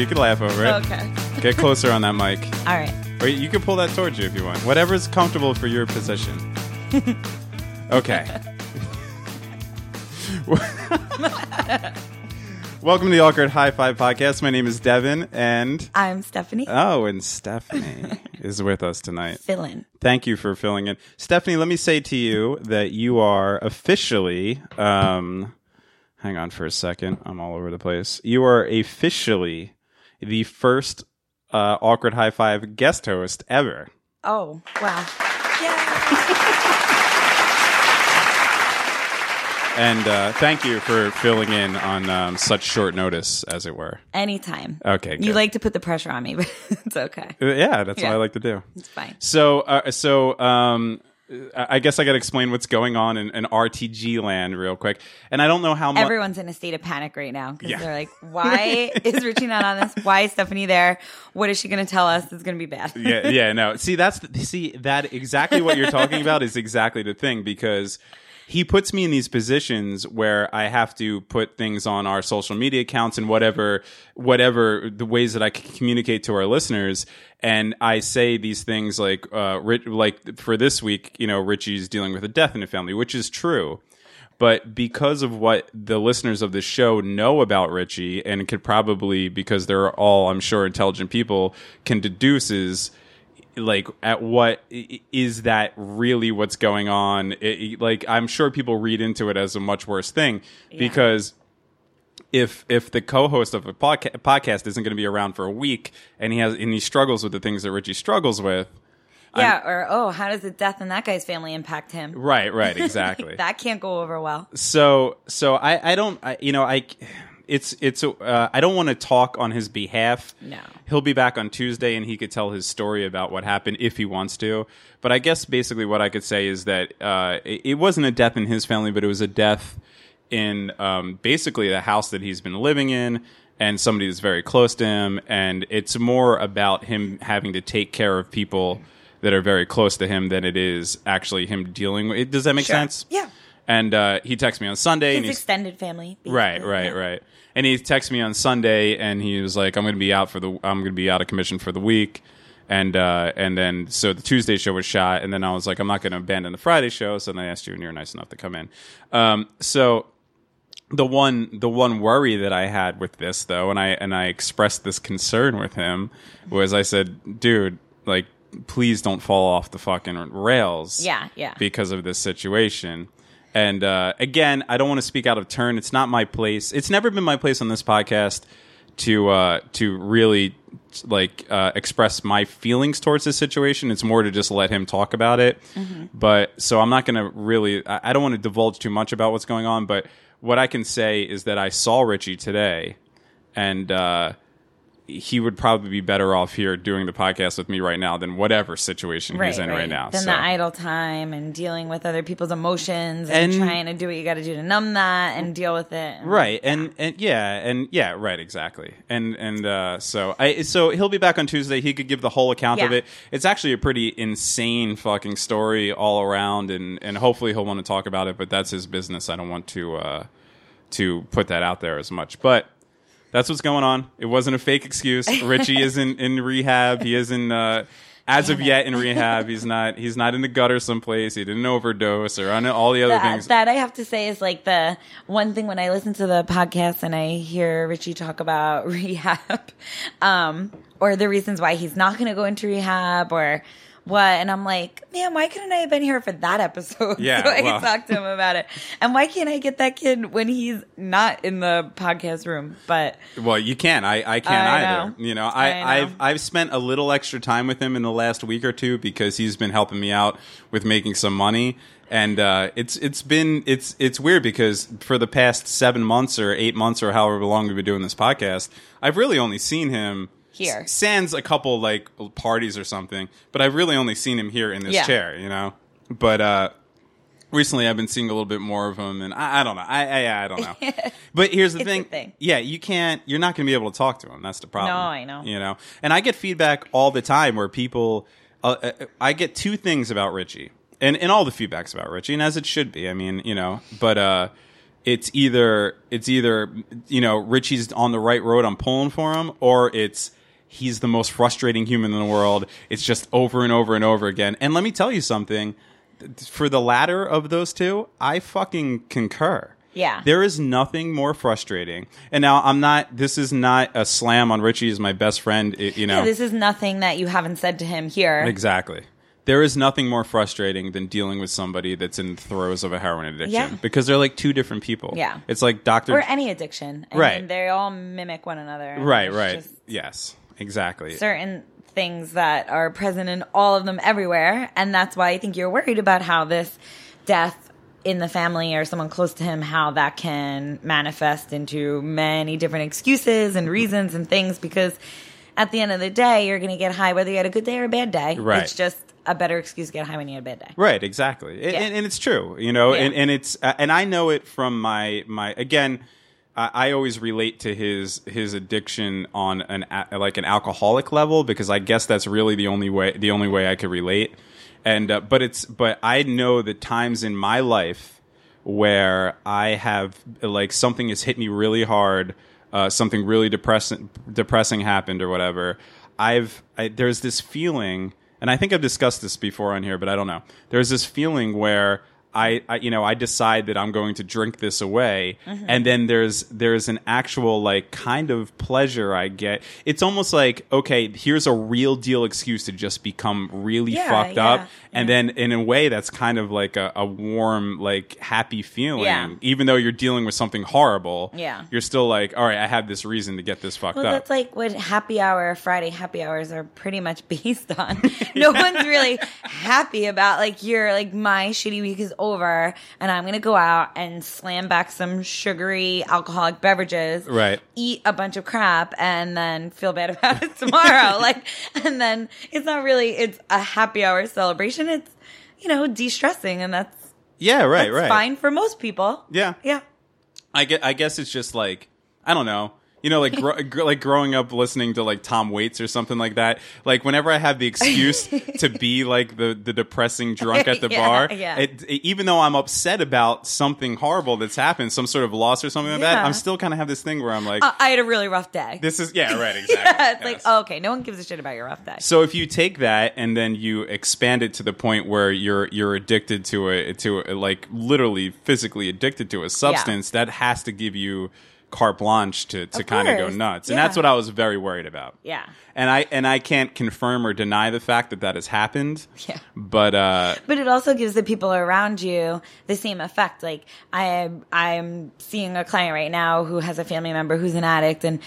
you can laugh over it. Okay. Get closer on that mic. All right. Or you can pull that towards you if you want. Whatever's comfortable for your position. Okay. Welcome to the Awkward High Five Podcast. My name is Devin, and I'm Stephanie. oh, and Stephanie is with us tonight. Fill-in. Thank you for filling in, Stephanie. Let me say to you that you are officially. Um, hang on for a second. I'm all over the place. You are officially the first uh, Awkward High Five guest host ever. Oh, wow. Yeah. And uh, thank you for filling in on um, such short notice, as it were. Anytime. Okay, You like to put the pressure on me, but it's okay. Uh, Yeah, that's what I like to do. It's fine. So, uh, so um, I I guess I got to explain what's going on in, in RTG land real quick. And I don't know how much. Everyone's in a state of panic right now because Yeah. they're like, why is Richie not on this? Why is Stephanie there? What is she going to tell us? It's going to be bad. yeah, yeah, no. See, that's the, see that exactly what you're talking about is exactly the thing because he puts me in these positions where I have to put things on our social media accounts and whatever, whatever the ways that I can communicate to our listeners. And I say these things like, uh, like for this week, you know, Richie's dealing with a death in the family, which is true. But because of what the listeners of the show know about Richie, and could probably, because they're all, I'm sure, intelligent people, can deduce is like at what is that really what's going on? It- like I'm sure people read into it as a much worse thing because if if the co-host of a podca- podcast isn't going to be around for a week and he has and he struggles with the things that Richie struggles with, Yeah. Or, oh, how does the death in that guy's family impact him? right, right, exactly. That can't go over well. so so I I don't I, you know I it's it's uh, I don't want to talk on his behalf. No. He'll be back on Tuesday and he could tell his story about what happened if he wants to. But I guess basically what I could say is that uh, it, it wasn't a death in his family, but it was a death in um, basically the house that he's been living in and somebody that's very close to him. And it's more about him having to take care of people that are very close to him than it is actually him dealing with. Does that make Sure. sense? Yeah. And uh, he texted me on Sunday, and His he's extended family. right, basically. right, right. And he texted me on Sunday, and he was like, "I'm going to be out for the, I'm going to be out of commission for the week." And uh, and then so the Tuesday show was shot, and then I was like, I'm not going to abandon the Friday show. So then I asked you, and you're nice enough to come in. Um, so the one the one worry that I had with this though, and I and I expressed this concern with him was I said, dude, like please don't fall off the fucking rails. Yeah, yeah. Because of this situation. And uh, again, I don't want to speak out of turn. It's not my place. It's never been my place on this podcast to uh, to really like uh, express my feelings towards this situation. It's more to just let him talk about it. But so I'm not going to really. I, I don't want to divulge too much about what's going on. But what I can say is that I saw Richie today, and uh, he would probably be better off here doing the podcast with me right now than whatever situation he's in right, now. Then So- the idle time and dealing with other people's emotions and, And- trying to do what you got to do to numb that and deal with it. And- right and and yeah and yeah right exactly. And and uh so i so he'll be back on tuesday. He could give the whole account of it. It's actually a pretty insane fucking story all around and and hopefully he'll want to talk about it but that's his business. I don't want to uh to put that out there as much. But that's what's going on. It wasn't a fake excuse. Richie isn't in rehab. He isn't uh as of yet in rehab. He's not he's not in the gutter someplace. He didn't overdose or on all the other That, things. that I have to say is like the one thing when I listen to the podcast and I hear Richie talk about rehab, um, or the reasons why he's not going to go into rehab or what, and I'm like, man, why couldn't I have been here for that episode? Yeah, so I well. can talk to him about it. And why can't I get that kid when he's not in the podcast room? But Well, you can. I, I can't I either. know. You know, I, I know. I've I've spent a little extra time with him in the last week or two because he's been helping me out with making some money. And uh, it's it's been it's it's weird because for the past seven months or eight months or however long we've been doing this podcast, I've really only seen him Here. Sans a couple like parties or something, but I've really only seen him here in this Yeah. chair. You know, but uh, recently I've been seeing a little bit more of him, and I, I don't know. I, I I don't know. but here's the It's thing. thing. Yeah, you can't. You're not going to be able to talk to him. That's the problem. No, I know. You know, and I get feedback all the time where people uh, uh, I get two things about Richie, and and all the feedbacks about Richie, and as it should be. I mean, you know, but uh, it's either it's either you know Richie's on the right road, I'm pulling for him, or it's he's the most frustrating human in the world. It's just over and over and over again. And let me tell you something. For the latter of those two, I fucking concur. Yeah. There is nothing more frustrating. And now I'm not, this is not a slam on Richie as my best friend, you know. Yeah, this is nothing that you haven't said to him here. Exactly. There is nothing more frustrating than dealing with somebody that's in the throes of a heroin addiction Yeah. because they're like two different people. Yeah. It's like Dr. or any addiction. I Right. mean, they all mimic one another. right, right. just Yes, exactly. certain things that are present in all of them everywhere. And that's why I think you're worried about how this death in the family or someone close to him, how that can manifest into many different excuses and reasons and things because at the end of the day, you're going to get high whether you had a good day or a bad day. Right. It's just a better excuse to get high when you had a bad day. Right, exactly, and, Yeah. and, and it's true, you know, Yeah. and, and it's uh, and I know it from my my again. I I always relate to his his addiction on an like an alcoholic level because I guess that's really the only way the only way I could relate. And uh, but it's but I know the times in my life where I have like something has hit me really hard, uh, something really depressing depressing happened or whatever. I've I, there's this feeling, and I think I've discussed this before on here, but I don't know. There's this feeling where I, I you know I decide that I'm going to drink this away, mm-hmm. and then there's there's an actual like kind of pleasure I get. It's almost like okay, here's a real deal excuse to just become really Yeah, fucked yeah, up, and then in a way that's kind of like a, a warm like happy feeling. Yeah. Even though you're dealing with something horrible, Yeah. you're still like, all right, I have this reason to get this fucked Well, up. that's like what happy hour, Friday happy hours are pretty much based on. no one's really happy about like you're like my shitty week is over and I'm gonna go out and slam back some sugary alcoholic beverages, Right. Eat a bunch of crap and then feel bad about it tomorrow. like, and then it's not really it's a happy hour celebration. It's you know de-stressing and that's yeah, right, that's right. fine for most people. Yeah, Yeah. I get. I guess it's just like I don't know. You know, like gro- like growing up listening to like Tom Waits or something like that. Like whenever I have the excuse to be like the the depressing drunk at the Yeah, bar, yeah. It, it- even though I'm upset about something horrible that's happened, some sort of loss or something like that, I'm still kind of have this thing where I'm like, Uh, I had a really rough day. this is yeah, right, exactly. yeah, it's like, oh, okay, no one gives a shit about your rough day. So if you take that and then you expand it to the point where you're you're addicted to it to a, like literally physically addicted to a substance, that has to give you carte blanche to, to kind of go nuts. And Yeah. that's what I was very worried about. Yeah. And I and I can't confirm or deny the fact that that has happened. Yeah. But uh But it also gives the people around you the same effect. Like I, I'm seeing a client right now who has a family member who's an addict, and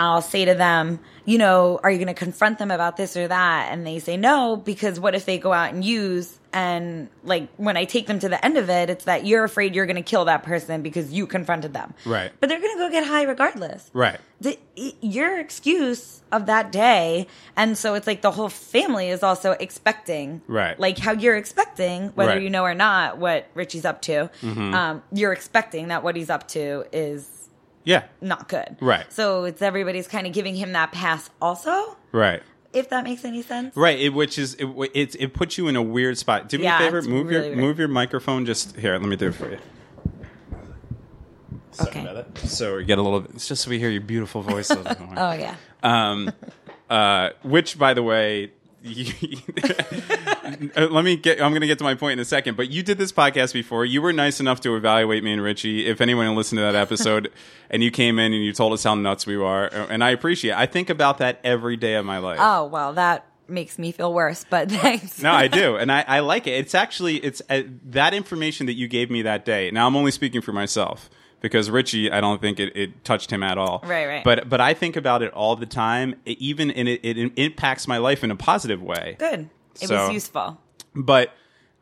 I'll say to them, you know, are you going to confront them about this or that? And they say no because what if they go out and use? And like when I take them to the end of it, it's that you're afraid you're going to kill that person because you confronted them. Right. But they're going to go get high regardless. right. the, your excuse of that day and so it's like the whole family is also expecting Right. like how you're expecting whether Right. Mm-hmm. you know or not what richie's up to um, you're expecting that what he's up to is Yeah. not good Right. so it's everybody's kind of giving him that pass also Right. if that makes any sense Right, it, which is it, it. It puts you in a weird spot. Do me Yeah, a favor, move really your weird. move your microphone. Just here, let me do it for you. Sorry Okay. about that. So we get a little. It's just so we hear your beautiful voice. oh, oh yeah um, uh, which, by the way. You- Uh, let me get. I'm going to get to my point in a second. But you did this podcast before. You were nice enough to evaluate me and Richie. If anyone listened to that episode, and you came in and you told us how nuts we are, and I appreciate. it. I think about that every day of my life. oh well that makes me feel worse but thanks No, I do, and I, I like it. It's actually it's uh, that information that you gave me that day. Now I'm only speaking for myself because Richie, I don't think it, it touched him at all. Right, right. But but I think about it all the time. It, even in it, it impacts my life in a positive way. good it So- was useful But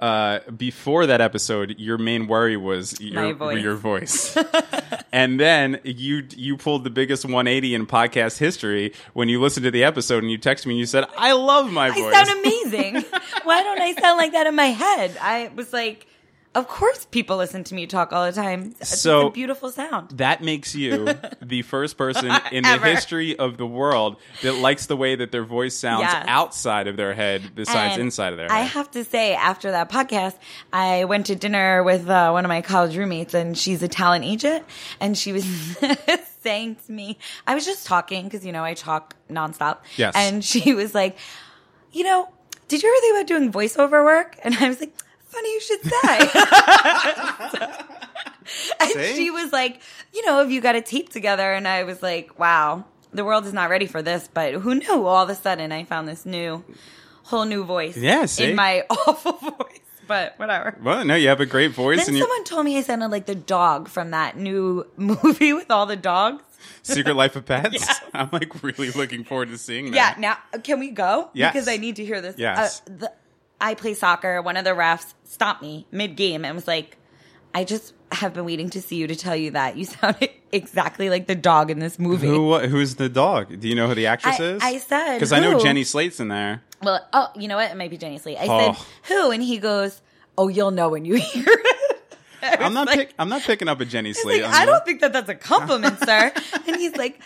uh, before that episode, your main worry was your voice. your voice. and then you you pulled the biggest 180 in podcast history when you listened to the episode and you texted me and you said, "I love my voice." I sound amazing. Why don't I sound like that in my head? I was like, Of course, people listen to me talk all the time. It's So- a beautiful sound. That makes you the first person in the history of the world that likes the way that their voice sounds Yes. outside of their head besides And inside of their head. I have to say, after that podcast, I went to dinner with uh, one of my college roommates, and she's a talent agent, and she was saying to me, I was just talking because you know I talk nonstop, Yes. and she was like, you know, did you ever think about doing voiceover work? And I was like, funny you should say. and See? she was like, you know, have you got a tape together? And I was like, wow, the world is not ready for this. But who knew? All of a sudden, I found this new, whole new voice. Yeah, see? in my awful voice. But whatever. well, no, you have a great voice Then and someone told me I sounded like the dog from that new movie with all the dogs. Secret Life of Pets. Yes. I'm like really looking forward to seeing that. Yeah. Now, can we go? Yes. Because I need to hear this. Yes. Uh, the, I play soccer. One of the refs stopped me mid game and was like, "I just have been waiting to see you to tell you that you sounded exactly like the dog in this movie." Who who's the dog? Do you know who the actress I- is? I said because I know. Jenny Slate's in there. Well, oh, you know what? It might be Jenny Slate. I Oh. said who, and he goes, "Oh, you'll know when you hear it." I'm not like, pick, I'm not picking up a Jenny Slate. like, I don't think that that's a compliment, sir. And he's like,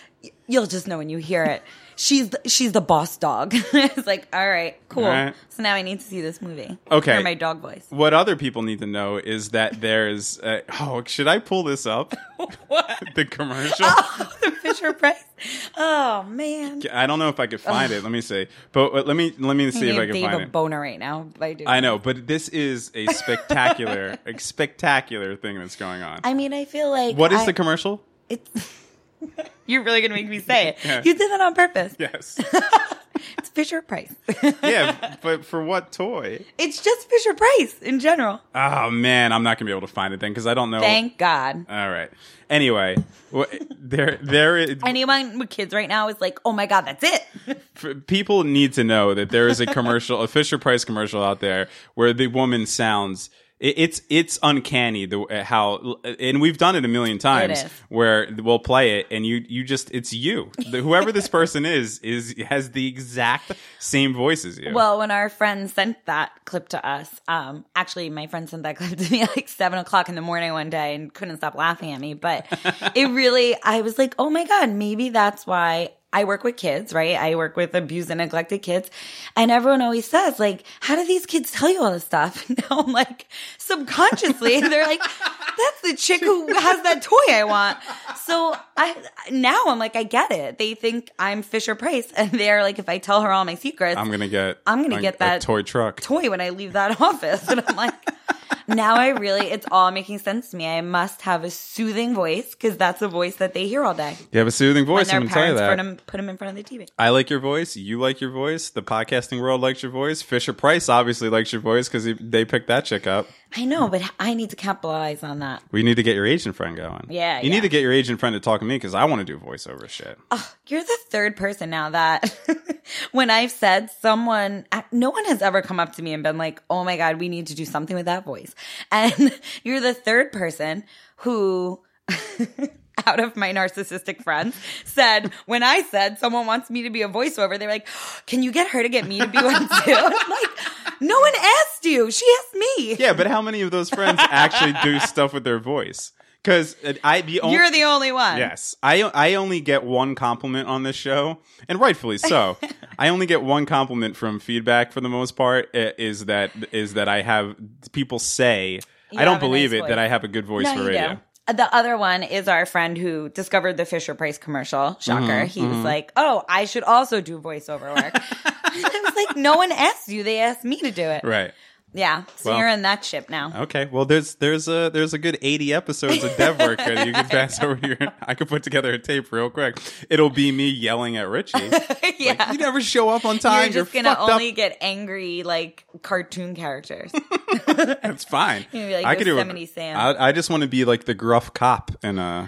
you'll just know when you hear it. She's the, she's the boss dog. it's like, all right, cool. All right. So now I need to see this movie. Okay. My dog voice. What other people need to know is that there's. Uh, oh, should I pull this up? What? the commercial. Oh, the Fisher Price. Oh man. I don't know if I could find it. Let me see. But uh, let me let me see if I can find a it. boner right now by doing I know, but this is a spectacular, a spectacular thing that's going on. I mean, I feel like What is I- the commercial? It's. You're really gonna make me say it. Yeah. You did that on purpose. Yes. It's Fisher Price. yeah, but for what toy? it's just Fisher Price in general. Oh man, I'm not gonna be able to find it then because I don't know. Thank God. All right. Anyway, wh- there, there. is- Anyone with kids right now is like, oh my God, that's it. f- people need to know that there is a commercial, a Fisher Price commercial out there where the woman sounds. It- It's it's uncanny the uh, how and we've done it a million times where we'll play it and you you just it's you The- whoever this person is is has the exact same voice as you. Well, when our friend sent that clip to us, um, actually, my friend sent that clip to me at like seven o'clock in the morning one day and couldn't stop laughing at me. But it really, I was like, oh my God, maybe that's why I work with kids, right? I work with abused and neglected kids. And everyone always says, like, how do these kids tell you all this stuff? And now I'm like, subconsciously, they're like, that's the chick who has that toy I want. So I, now I'm like, I get it. They think I'm Fisher Price and they're like, if I tell her all my secrets, I'm gonna get I'm gonna a- get that toy truck. toy when I leave that office. And I'm like, now I really, it's all making sense to me. I must have a soothing voice because that's a voice that they hear all day. you have a soothing voice. I'm gonna tell you parents that. put them, put them in front of the TV. I like your voice. You like your voice. The podcasting world likes your voice. Fisher Price obviously likes your voice because they picked that chick up. I know, but I need to capitalize on that. We need to get your agent friend going. Yeah, you yeah. need to get your agent friend to talk to me because I want to do voiceover shit. You're the third person now that when I've said someone, no one has ever come up to me and been like, oh my God, we need to do something with that voice. And you're the third person who, out of my narcissistic friends, said, when I said someone wants me to be a voiceover, they're like, can you get her to get me to be one too? Like, no one asked you. She asked me. yeah, but how many of those friends actually do stuff with their voice? Because I the only You're the only one. Yes, I I only get one compliment on this show, and rightfully so. I only get one compliment from feedback for the most part. Is that is that I have people say You I don't believe nice it voice. that I have a good voice No, for radio. do. The other one is our friend who discovered the Fisher Price commercial. Shocker. Mm-hmm, he was like, Oh, I should also do voiceover work. I was like, No one asked you. They asked me to do it. Right. Yeah. So Well- you're in that ship now. Okay. Well, there's there's a there's a good 80 episodes of dev work that you can pass over here. I could put together a tape real quick. It'll be me yelling at Richie. yeah. Like, you never show up on time. you're just gonna only up. get angry like cartoon characters. That's fine. You're like I could do it. I, I just want to be like the gruff cop and uh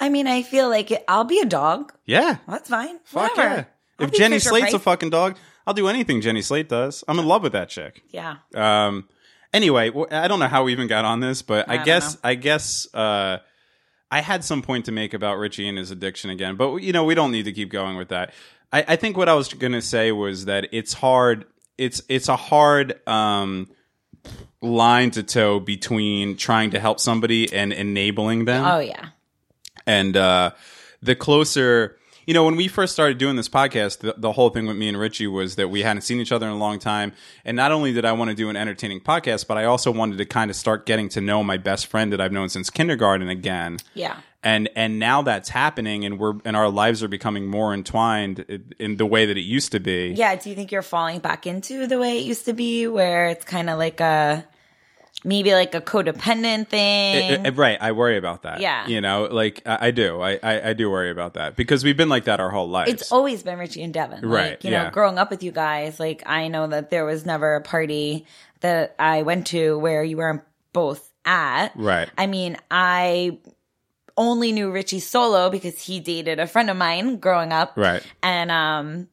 I mean, I feel like it, I'll be a dog. yeah. That's fine. Fuck Whatever. yeah. I'll If Jenny Slate's a fucking dog, I'll do anything Jenny Slate does. I'm in love with that chick. Yeah. Um. Anyway, I don't know how we even got on this, but I, I guess know. I guess uh, I had some point to make about Richie and his addiction again, but you know we don't need to keep going with that. I, I think what I was gonna say was that it's hard. It's it's a hard um, line to toe between trying to help somebody and enabling them. Oh yeah. And uh, the closer, you know, when we first started doing this podcast, the, the whole thing with me and Richie was that we hadn't seen each other in a long time. And not only did I want to do an entertaining podcast, but I also wanted to kind of start getting to know my best friend that I've known since kindergarten again. Yeah. And and now that's happening, and we're and our lives are becoming more entwined in, in the way that it used to be. Yeah. Do you think you're falling back into the way it used to be, where it's kind of like a maybe like a codependent thing? Uh, uh, right, I worry about that. Yeah. you know, like I, I do, I, I I do worry about that because we've been like that our whole life. it's always been Richie and Devin. Right, Like, you know, yeah. growing up with you guys, like I know that there was never a party that I went to where you weren't both at. Right. I mean, I only knew Richie solo because he dated a friend of mine growing up. right. And um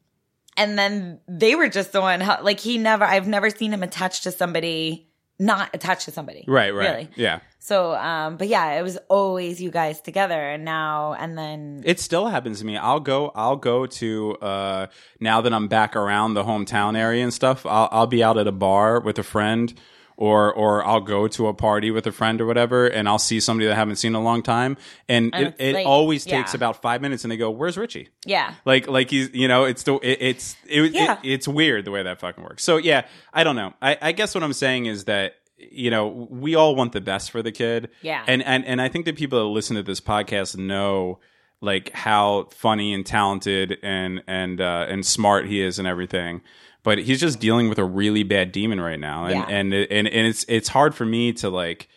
and then they were just the one like he never I've never seen him attached to somebody not attached to somebody. Right, right. Really. Yeah. So um but yeah, it was always you guys together and now and then It still happens to me. I'll go. I'll go to uh, now that I'm back around the hometown area and stuff. I'll, I'll be out at a bar with a friend, or or I'll go to a party with a friend or whatever, and I'll see somebody that I haven't seen in a long time, and, it, it always takes yeah. about five minutes, and they go, "Where's Richie?" yeah. Like like he's you know it's the it, it's it, Yeah. it, it's weird the way that fucking works. So yeah, I don't know. I, I guess what I'm saying is that you know we all want the best for the kid. Yeah. And and and I think that people that listen to this podcast know like how funny and talented and and uh, and smart he is and everything. But he's just dealing with a really bad demon right now, and Yeah. and and and it's it's hard for me to like.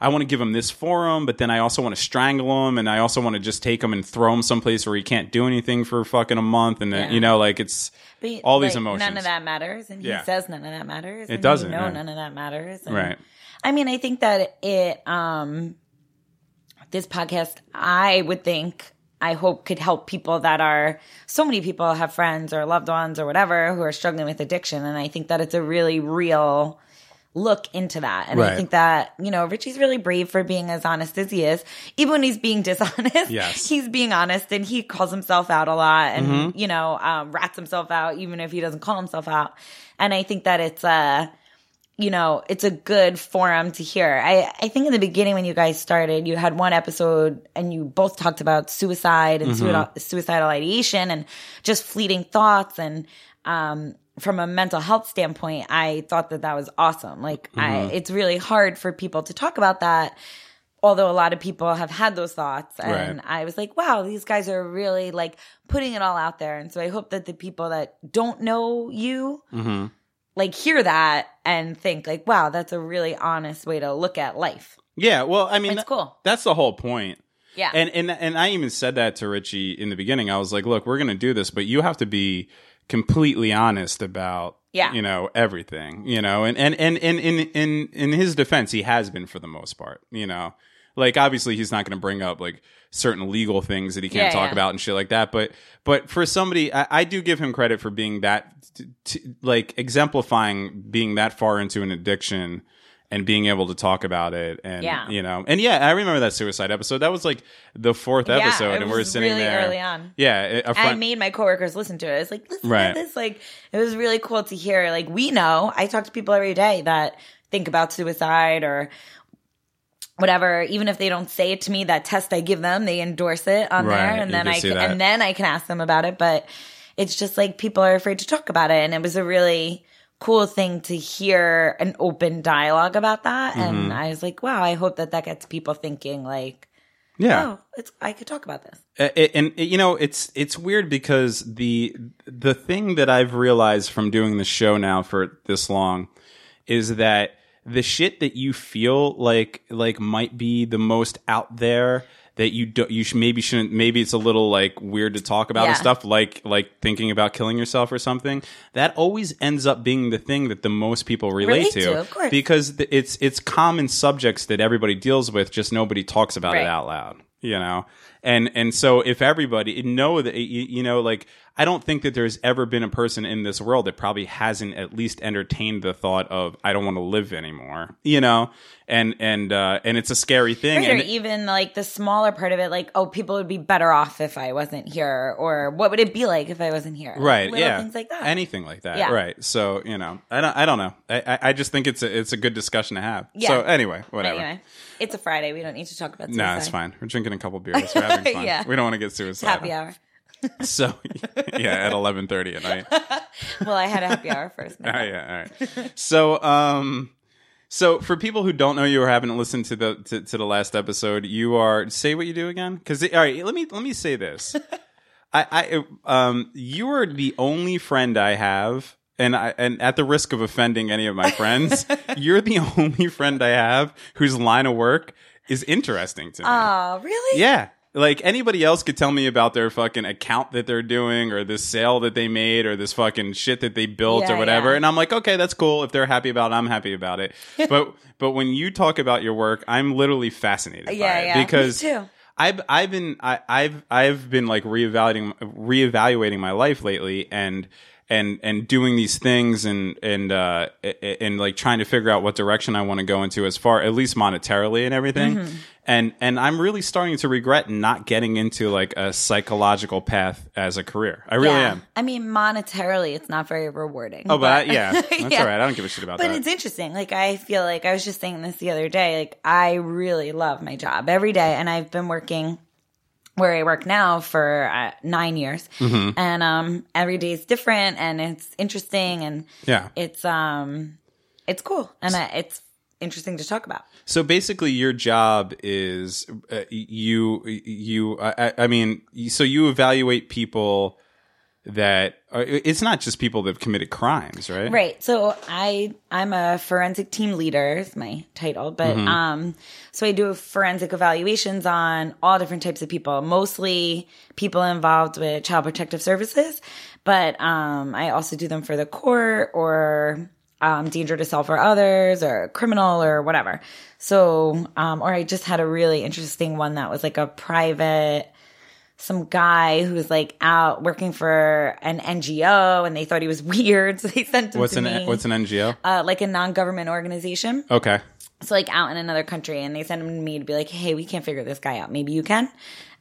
I want to give him this forum, but then I also want to strangle him, and I also want to just take him and throw him someplace where he can't do anything for fucking a month, and then Yeah. you know, like it's But, all these emotions. None of that matters, and Yeah. he says none of that matters. and doesn't, No, yeah. none of that matters. and- Right. I mean, I think that it. um This podcast, I would think, I hope, could help people that are. So many people have friends or loved ones or whatever who are struggling with addiction, and I think that it's a really real look into that. And I think that, you know, Richie's really brave for being as honest as he is. Even when he's being dishonest, Yes. he's being honest and he calls himself out a lot and, Mm-hmm. you know, um, rats himself out even if he doesn't call himself out. And I think that it's uh you know, it's a good forum to hear. I, I think in the beginning when you guys started, you had one episode and you both talked about suicide and suicidal, suicidal ideation and just fleeting thoughts. And um, from a mental health standpoint, I thought that that was awesome. Like, I, it's really hard for people to talk about that. Although a lot of people have had those thoughts, and Right. I was like, "Wow, these guys are really like putting it all out there." And so I hope that the people that don't know you, Mm-hmm. Like hear that and think like wow that's a really honest way to look at life yeah. Well, I mean, It's cool. That's the whole point. yeah And and and I even said that to Richie in the beginning. I was like, "Look, we're going to do this, but you have to be completely honest about Yeah. you know everything, you know." And and and and in in in his defense, he has been for the most part, you know. Like obviously he's not going to bring up like certain legal things that he can't Yeah, talk yeah. about and shit like that, but but for somebody I, I do give him credit for being that t- t- like exemplifying being that far into an addiction and being able to talk about it and Yeah. you know and yeah i remember that suicide episode that was like the fourth Yeah, episode and we're sitting really there early on. yeah a i made my coworkers listen to it it's like listen Right. to this like it was really cool to hear like we know i talk to people every day that think about suicide or whatever even if they don't say it to me that test i give them they endorse it on Right, there and then i can, and then i can ask them about it. But it's just like people are afraid to talk about it. And it was a really cool thing to hear an open dialogue about that. Mm-hmm. and i was like wow i hope that that gets people thinking like yeah. oh it's i could talk about this. And uh, you know it's it's weird because the the thing that I've realized from doing the show now for this long is that the shit that you feel like like might be the most out there that you do, you sh- maybe shouldn't maybe it's a little like weird to talk about and stuff like like thinking about killing yourself or something that always ends up being the thing that the most people relate, Relate to, of course. because th- it's it's common subjects that everybody deals with just nobody talks about Right. it out loud you know and and so if everybody know that you, you know like I don't think that there's ever been a person in this world that probably hasn't at least entertained the thought of I don't want to live anymore. You know, and and uh, and it's a scary thing. Or and even like the smaller part of it, like oh, people would be better off if I wasn't here, or what would it be like if I wasn't here? right, Little yeah, things like that. anything like that. Yeah. Right. So you know, I don't, I don't know. I, I, just think it's a, it's a good discussion to have. Yeah. So anyway, whatever. Anyway, it's a Friday. We don't need to talk about No, suicide. it's fine. We're drinking a couple beers. We're having fun. Yeah. We don't want to get suicidal. Happy hour. So yeah, at eleven thirty at night. Well, I had a happy hour first. Oh yeah, all right. So um so for people who don't know you or haven't listened to the to, to the last episode, you are say what you do again? Because all right, let me let me say this. I I um you are the only friend I have. And I, and at the risk of offending any of my friends, you're the only friend I have whose line of work is interesting to me. Oh, really? Yeah. Like anybody else could tell me about their fucking account that they're doing or this sale that they made or this fucking shit that they built Yeah, or whatever. yeah. And I'm like, okay, that's cool. If they're happy about it, I'm happy about it. but but when you talk about your work, I'm literally fascinated Yeah, by it yeah. Me because too. I've I've been I, I've I've been like reevaluating reevaluating my life lately and and and doing these things and and uh and, and like trying to figure out what direction I want to go into as far at least monetarily and everything. And and I'm really starting to regret not getting into like a psychological path as a career. I really Yeah. am. I mean, monetarily, it's not very rewarding. Oh, but, I, yeah, that's Yeah. all right. I don't give a shit about But that. But it's interesting. Like I feel like I was just saying this the other day. Like I really love my job every day, and I've been working where I work now for uh, nine years, Mm-hmm. and um, every day is different, and it's interesting, and yeah. it's um, it's cool, and uh, it's interesting to talk about. So basically, your job is uh, you you. I, I mean, so you evaluate people that are, it's not just people that have committed crimes, right? Right. So I I'm a forensic team leader is my title, but Mm-hmm. um so I do forensic evaluations on all different types of people, mostly people involved with child protective services, but um I also do them for the court or um, danger to self or others or criminal or whatever. So, um, or I just had a really interesting one that was like a private, some guy who was like out working for an NGO and they thought he was weird. So they sent him What's to an me. What's an NGO? uh, like a non-government organization. Okay. So like out in another country and they sent him to me to be like, Hey, we can't figure this guy out. Maybe you can.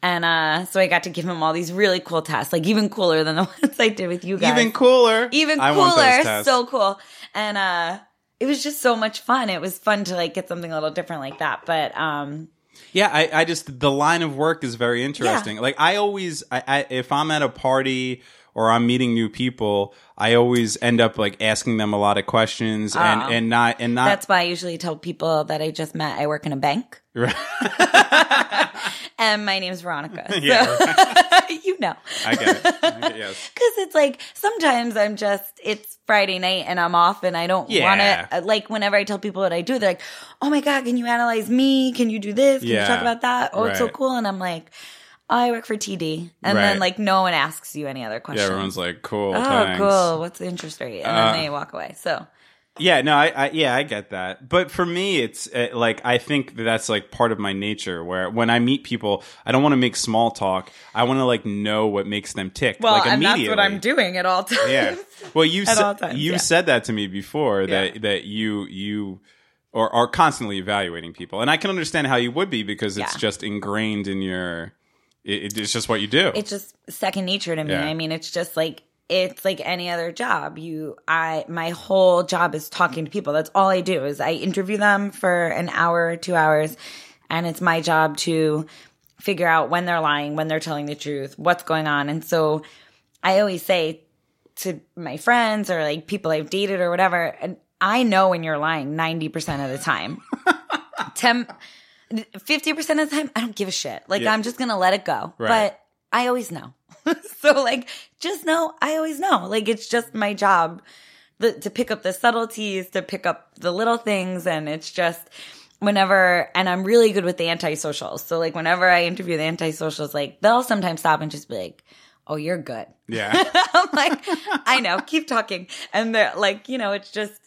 And, uh, so I got to give him all these really cool tests, like even cooler than the ones I did with you guys Even cooler. even I want those cooler so cool and uh it was just so much fun it was fun to like get something a little different like that but um Yeah, I, I just the line of work is very interesting. Like I always, I, I if I'm at a party or I'm meeting new people, I always end up like asking them a lot of questions and Oh. and not and not that's why i usually tell people that i just met i work in a bank Right. and my name's veronica so Yeah, you know I get it. I get. Yes. because it's like sometimes i'm just it's friday night and i'm off and i don't Yeah. want to like whenever i tell people what i do they're like oh my god can you analyze me can you do this can Yeah. you talk about that oh it's so cool and i'm like oh, i work for td and Right. then like no one asks you any other Yeah, questions everyone's like, cool. Oh, thanks. cool. What's the interest rate? And Uh, then they walk away. So, Yeah, no, I, I yeah, I get that. But for me, it's uh, like I think that that's like part of my nature. Where when I meet people, I don't want to make small talk. I want to like know what makes them tick. well, like, and that's what I'm doing at all times. Yeah. Well, you said times, you yeah. said that to me before that Yeah. that you you or are constantly evaluating people, and I can understand how you would be because it's Yeah. just ingrained in your. It, it's just what you do. It's just second nature to me. I mean, it's just like it's like any other job. You, I, my whole job is talking to people. That's all I do is I interview them for an hour, two hours, and it's my job to figure out when they're lying, when they're telling the truth, what's going on. And so I always say to my friends or like people I've dated or whatever, and I know when you're lying 90% of the time. 10 50% of the time I don't give a shit. Like Yeah. I'm just going to let it go. Right. But I always know. so like just know I always know. Like it's just my job the, to pick up the subtleties, to pick up the little things and it's just whenever and I'm really good with the antisocials. So like whenever I interview the antisocials like they'll sometimes stop and just be like, "Oh, you're good." yeah. I'm like, I know, keep talking. And they're like, you know, it's just,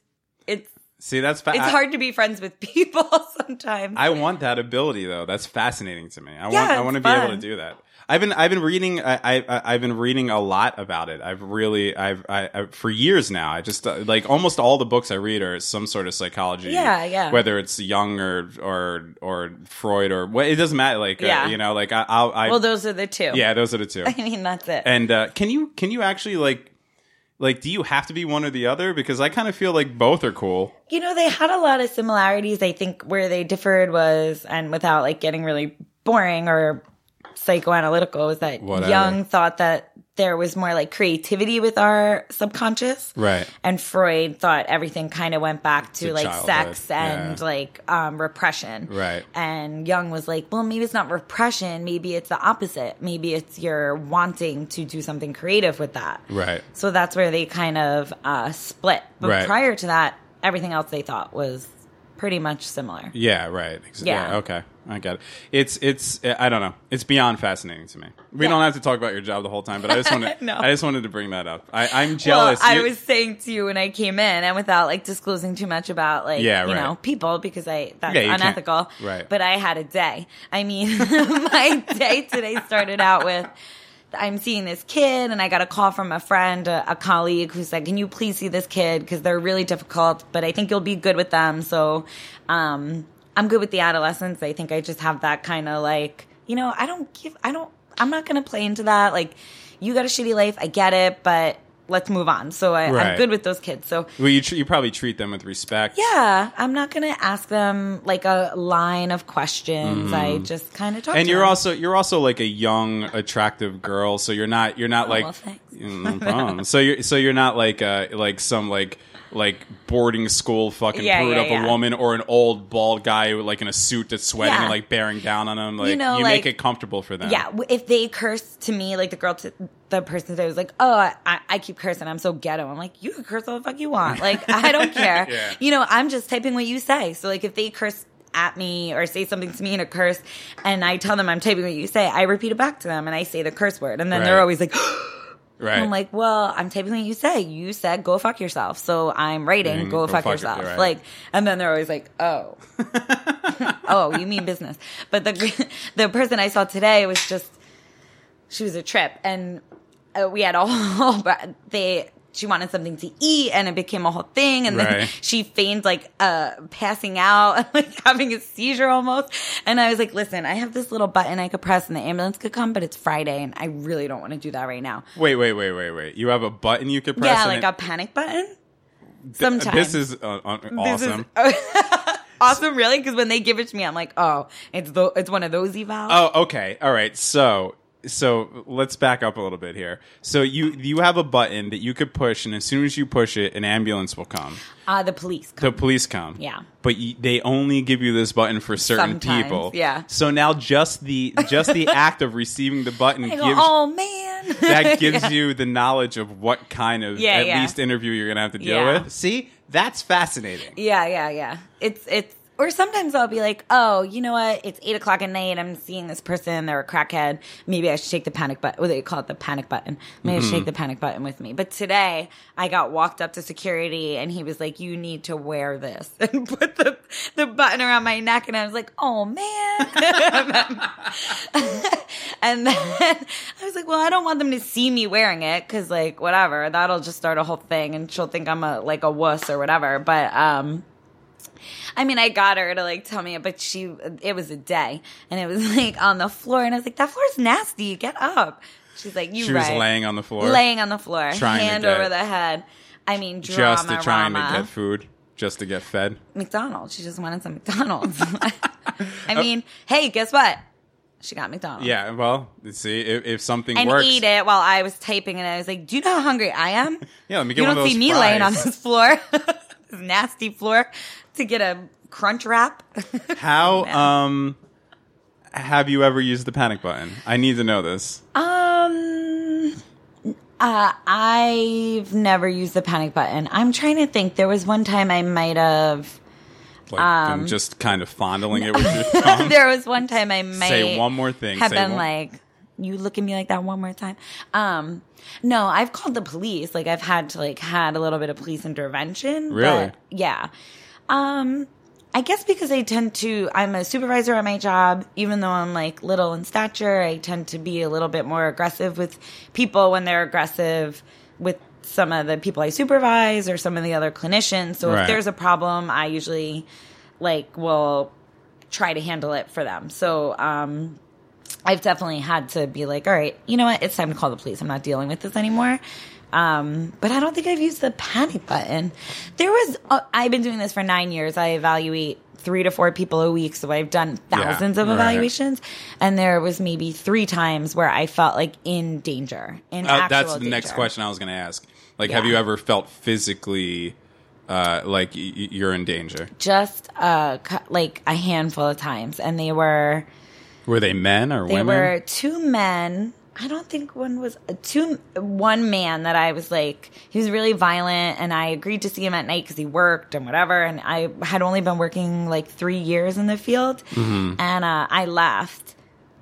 it's, See, that's fa- It's I- hard to be friends with people sometimes. I want that ability though. That's fascinating to me. I Yeah, want I want to be able to do that. I've been I've been reading I, I I've been reading a lot about it. I've really I've I, I for years now. I just uh, like almost all the books I read are some sort of psychology. Yeah, yeah. Whether it's Jung or or or Freud or what it doesn't matter. Like uh, Yeah. you know like I I'll, I well, those are the two. yeah those are the two. I mean, that's it. And uh, can you can you actually like like do you have to be one or the other? Because I kind of feel like both are cool. you know, they had a lot of similarities. I think where they differed was, and without like getting really boring or psychoanalytical, was that Whatever. Jung thought that there was more like creativity with our subconscious. Right. And Freud thought everything kind of went back to, To like childhood, sex and yeah. like um, repression. Right. And Jung was like, well, maybe it's not repression. Maybe it's the opposite. Maybe it's your wanting to do something creative with that. Right. So that's where they kind of uh, split. But Right. prior to that, everything else they thought was pretty much similar. Yeah, right. Ex- Yeah. Yeah. Okay. I got it. It's it's I don't know. It's beyond fascinating to me. We Yeah. don't have to talk about your job the whole time, but I just wanted No. I just wanted to bring that up. I, I'm jealous. Well, I was saying to you when I came in, and without like disclosing too much about like Yeah, you right. know people because I that's Yeah, can't- unethical. right. But I had a day. I mean, my day today started out with. I'm seeing this kid, and I got a call from a friend, a, a colleague, who said, "Can you please see this kid because they're really difficult, but I think you'll be good with them." So, um, I'm good with the adolescents. I think I just have that kind of like, you know, I don't give, I don't, I'm not gonna play into that. Like, you got a shitty life, I get it, but let's move on. So I, I'm Right. good with those kids. So well, you tr- you probably treat them with respect. yeah, I'm not gonna ask them like a line of questions. I just kind of talk. Mm-hmm. And you're them. also you're also like a young, attractive girl, so you're not you're not Oh, like well. No problem. so you're so you're not like uh like some like like boarding school fucking Yeah, prude yeah, up yeah. a woman or an old bald guy like in a suit that's sweating Yeah. and like bearing down on them. Like you, know, make like- it comfortable for them. Yeah, w- if they curse to me, like the girl, to the person that was like, "Oh, I, I keep cursing. I'm so ghetto." I'm like, "You can curse all the fuck you want. Like, I don't care. Yeah. You know, I'm just typing what you say. So, like, if they curse at me or say something to me in a curse, and I tell them I'm typing what you say, I repeat it back to them and I say the curse word, and then they're Right. always like. right. I'm like, well, I'm typing what you said. You said go fuck yourself, so I'm writing Mm, go, go fuck, fuck it, yourself. right. Like, and then they're always like, oh, oh, you mean business? But the the person I saw today was just she was a trip, and uh, we had all, they. She wanted something to eat, and it became a whole thing. And then she feigned like uh, passing out, like having a seizure almost. And I was like, "Listen, I have this little button I could press, and the ambulance could come, but it's Friday, and I really don't want to do that right now." Wait, wait, wait, wait, wait. You have a button you could press. Yeah, like it- a panic button. Sometimes This is uh, uh, This is- awesome. awesome, really, because when they give it to me, I'm like, oh, it's the, it's one of those evals. Oh, okay. All right. So, so let's back up a little bit here. So you you have a button that you could push, and as soon as you push it, an ambulance will come. Uh, the police. The police come. Yeah. But y they only give you this button for certain Sometimes, people. yeah. So now just the just the act of receiving the button I gives oh man, that gives Yeah. you the knowledge of what kind of Yeah, at yeah. least interview you're gonna have to deal Yeah. with. See, that's fascinating. Yeah, yeah, yeah. It's it's or sometimes I'll be like, oh, you know what? It's eight o'clock at night. I'm seeing this person. They're a crackhead. Maybe I should take the panic button. What do they call it? The panic button. Maybe I should take the panic button with me. But today I got walked up to security and he was like, you need to wear this and put the, the button around my neck. And I was like, oh man. and then I was like, well, I don't want them to see me wearing it because like whatever, that'll just start a whole thing and she'll think I'm a like a wuss or whatever. But um I mean, I got her to like tell me, but she, it was a day and it was like on the floor. And I was like, that floor's nasty. Get up. She's like, you She right. was laying on the floor, Laying on the floor, Trying hand get- over the head. I mean, drama, just to trying to get food, just to get fed. McDonald's. She just wanted some McDonald's. I mean, hey, guess what? She got McDonald's. Yeah. Well, see if, if something And works. ate it while I was typing, and I was like, "Do you know how hungry I am? Yeah, let me get you one don't see me laying on this floor, this nasty floor, to get a crunch wrap." How um have you ever used the panic button? I need to know this. Um, uh, I've never used the panic button. I'm trying to think. There was one time I might have. Like Um, just kind of fondling it with your thumb. there was one time I might Say one more thing. Have Say been one- like, you look at me like that one more time. Um, no, I've called the police. Like I've had to like had a little bit of police intervention. Really? yeah. Um, I guess because I tend to, I'm a supervisor at my job, even though I'm like little in stature, I tend to be a little bit more aggressive with people when they're aggressive with some of the people I supervise or some of the other clinicians. So Right. if there's a problem, I usually like will try to handle it for them. So, um, I've definitely had to be like, all right, you know what? It's time to call the police. I'm not dealing with this anymore. Um, but I don't think I've used the panic button. There was, uh, I've been doing this for nine years. I evaluate three to four people a week. So I've done thousands of right. evaluations. And there was maybe three times where I felt like in danger. In Uh, that's the next question I was going to ask. Like, have you ever felt physically uh, like y- you're in danger? Just, uh, like a handful of times. And they were, Were they men or They women? They were two men. I don't think one was uh, two. One man that I was like, he was really violent, and I agreed to see him at night because he worked and whatever. And I had only been working like three years in the field, Mm-hmm. and uh, I left.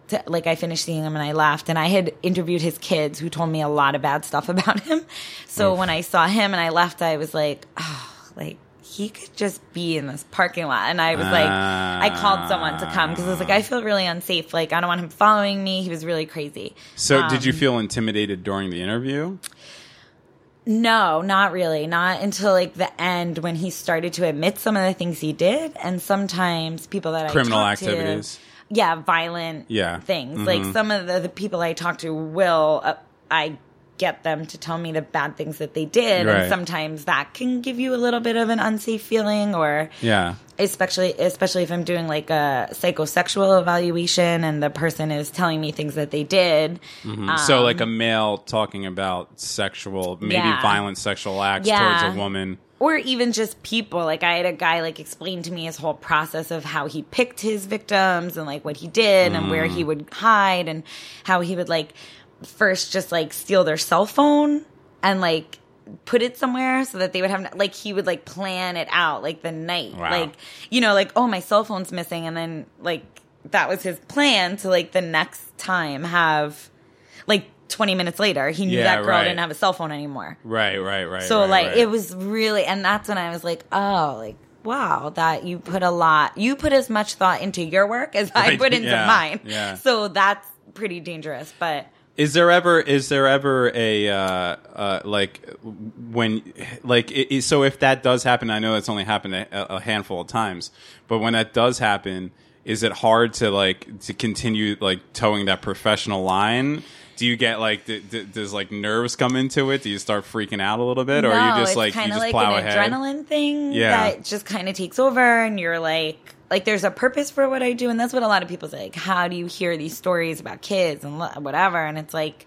To, like I finished seeing him and I left, and I had interviewed his kids who told me a lot of bad stuff about him. So when I saw him and I left, I was like, oh, like he could just be in this parking lot. And I was like, I called someone to come because I was like, I feel really unsafe. Like I don't want him following me. He was really crazy. so, did you um, feel intimidated during the interview? No, not really. Not until like the end when he started to admit some of the things he did, and sometimes people that Criminal I Criminal activities. yeah, violent, Yeah. things. Mhm. Like some of the, the people I talk to will, uh, I get them to tell me the bad things that they did, Right. and sometimes that can give you a little bit of an unsafe feeling, or Yeah. especially especially if I'm doing like a psychosexual evaluation and the person is telling me things that they did. so, like a male talking about sexual, maybe Um, Yeah. violent sexual acts Yeah. towards a woman. or even just people like i had a guy like explain to me his whole process of how he picked his victims and like what he did and where Mm. he would hide and how he would like first just like steal their cell phone and like put it somewhere so that they would have like he would like plan it out like the night Wow. like you know like oh my cell phone's missing and then like that was his plan to like the next time have like 20 minutes later he knew Yeah, that girl right. didn't have a cell phone anymore Right, right, right. so right, like right. it was really and that's when I was like, oh, like wow, that you put a lot you put as much thought into your work as I put into yeah, mine. yeah. So that's pretty dangerous. But Is there ever is there ever a uh, uh, like when like it, so if that does happen? I know it's only happened a, a handful of times, but when that does happen, is it hard to like to continue like toeing that professional line? Do you get like d- d- does like nerves come into it? Do you start freaking out a little bit, or no, you just like you kind of just like plow an ahead? adrenaline thing Yeah. that just kind of takes over, and you're like, like there's a purpose for what I do, and that's what a lot of people say. Like, how do you hear these stories about kids and whatever? And it's like,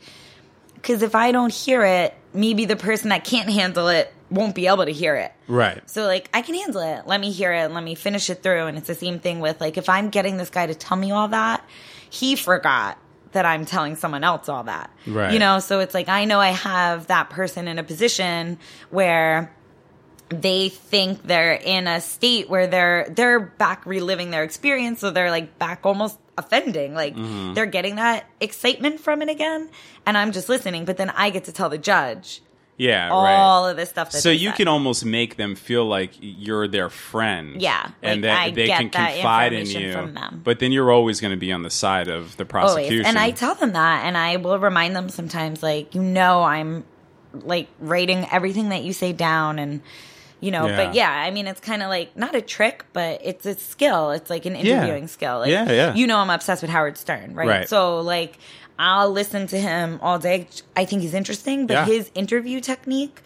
because if I don't hear it, maybe the person that can't handle it won't be able to hear it. Right. So like I can handle it. Let me hear it. Let me finish it through. And it's the same thing with like if I'm getting this guy to tell me all that, he forgot that I'm telling someone else all that. Right. You know, so it's like I know I have that person in a position where they think they're in a state where they're they're back reliving their experience so they're like back almost offending like Mm-hmm. they're getting that excitement from it again and i'm just listening but then i get to tell the judge Yeah. all right. of this stuff that So you said. can almost make them feel like you're their friend. Yeah, and like, that they can that confide in you. But then you're always going to be on the side of the prosecution. Always. And I tell them that, and I will remind them sometimes, like, you know, I'm like writing everything that you say down, and you know, Yeah. but yeah, I mean, it's kind of like not a trick, but it's a skill. It's like an interviewing skill. Like, Yeah, yeah. You know, I'm obsessed with Howard Stern, right? Right. So, like, I'll listen to him all day. I think he's interesting, but Yeah. his interview technique,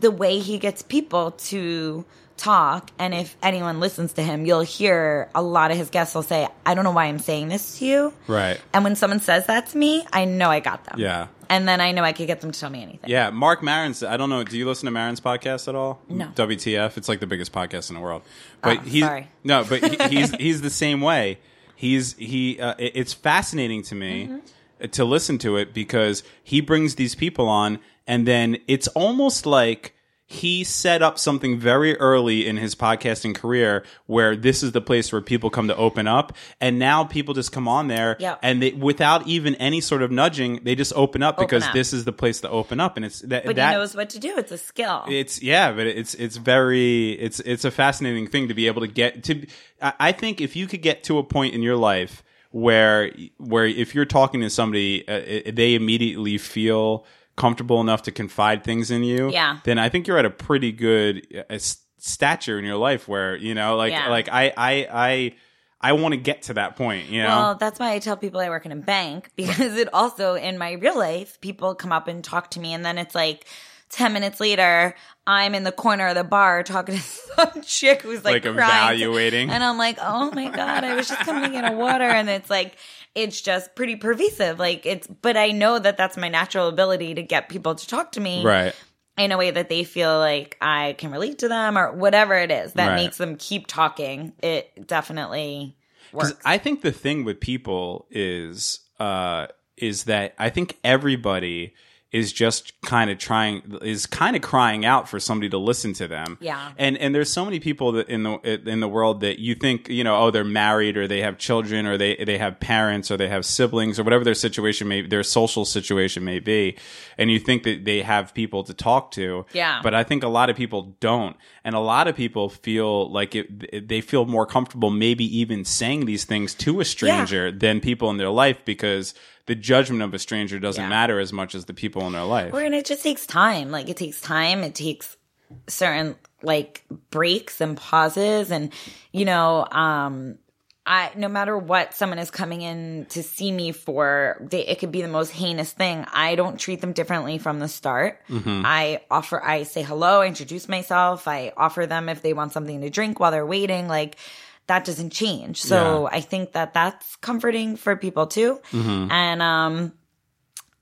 the way he gets people to talk and if anyone listens to him you'll hear a lot of his guests will say i don't know why i'm saying this to you Right. and when someone says that to me, I know I got them. Yeah. And then I know I could get them to tell me anything. Yeah, Marc Maron's. I don't know. Do you listen to Maron's podcast at all? No. WTF? It's like the biggest podcast in the world. But Oh, he's sorry. no, but he, he's he's the same way. He's he. Uh, it- it's fascinating to me Mm-hmm. to listen to it because he brings these people on, and then it's almost like he set up something very early in his podcasting career where this is the place where people come to open up and now people just come on there Yep. and they, without even any sort of nudging they just open up because up. this is the place to open up and it's that, But that he knows what to do. It's a skill. it's yeah but it's it's very it's it's a fascinating thing to be able to get to i I think if you could get to a point in your life where where if you're talking to somebody uh, they immediately feel comfortable enough to confide things in you Yeah. then i think you're at a pretty good uh, stature in your life where you know like Yeah. like i i i i want to get to that point you know Well, that's why I tell people I work in a bank because it also in my real life, people come up and talk to me, and then it's like ten minutes later, I'm in the corner of the bar talking to some chick who's like, Like crying. evaluating. and I'm like, oh my god, I was just coming to get a water, and it's like. It's just pretty pervasive. Like it's, but I know that that's my natural ability to get people to talk to me right in a way that they feel like I can relate to them or whatever it is that Right. makes them keep talking. It definitely works. I think the thing with people is uh is that I think everybody is just kind of trying is kind of crying out for somebody to listen to them. Yeah. And and there's so many people that in the in the world that you think, you know, oh they're married or they have children or they they have parents or they have siblings or whatever their situation may their social situation may be and you think that they have people to talk to. Yeah. But I think a lot of people don't, and a lot of people feel like it, they feel more comfortable, maybe even saying these things to a stranger than people in their life because the judgment of a stranger doesn't Yeah. matter as much as the people in their life. Well, and it just takes time. Like it takes time. It takes certain like breaks and pauses, and you know, um, I no matter what someone is coming in to see me for, they, it could be the most heinous thing. I don't treat them differently from the start. I offer, I say hello, I introduce myself, I offer them if they want something to drink while they're waiting, like. That doesn't change. So I think that that's comforting for people too. And, um,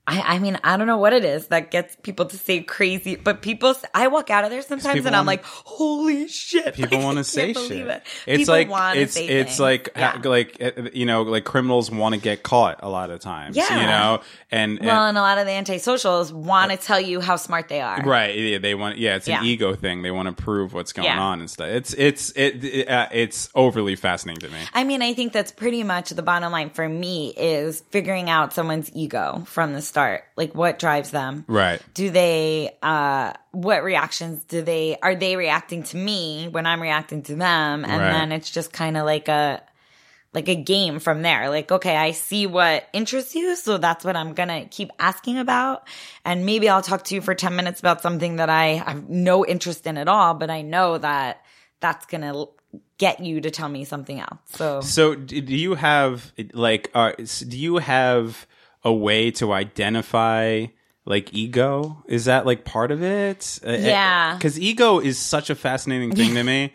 I, I mean, I don't know what it is that gets people to say crazy, but people, I walk out of there sometimes and I'm wanna- like, holy shit. People Like, want to say shit. it. It's People like it's say it's things. like ha- Yeah. like uh, you know like criminals want to get caught a lot of times. Yeah. you know, and, and well, and a lot of the antisocials want to tell you how smart they are. Right. Yeah, they want. Yeah, it's an Yeah. ego thing. They want to prove what's going on and stuff. It's it's it, it uh, it's overly fascinating to me. I mean, I think that's pretty much the bottom line for me is figuring out someone's ego from the start. Like what drives them. Right. Do they uh what reactions do they are they reacting to me when I'm reacting to them? And Right. then it's just kind of like a like a game from there. Like, okay, I see what interests you, so that's what I'm gonna keep asking about. And maybe I'll talk to you for 10 minutes about something that I have no interest in at all, but I know that that's gonna get you to tell me something else. So So, do you have like, uh, do you have a way to identify like ego? Is that like part of it? Yeah. because ego is such a fascinating thing to me.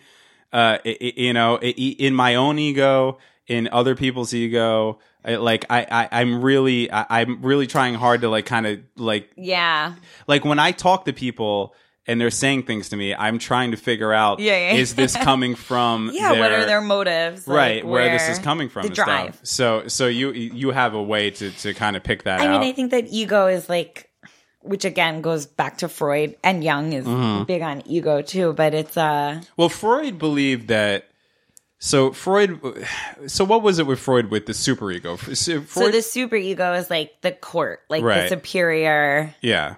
Uh, i i- you know, i- i- in my own ego, in other people's ego. Like I, I, I'm really, I, I'm really trying hard to like kind of like yeah. like when I talk to people and they're saying things to me, I'm trying to figure out Yeah, yeah. is this coming from Yeah, what are their motives? Like, right where, this is coming from The and stuff. drive. So so you you have a way to to kind of pick that up. I out. mean, I think that ego is like, which again goes back to Freud and Jung is Mm-hmm. big on ego too, but it's uh well, Freud believed that. So Freud, so what was it with Freud with the superego? So, Freud, so the super ego is like the court, like Right. the superior, yeah,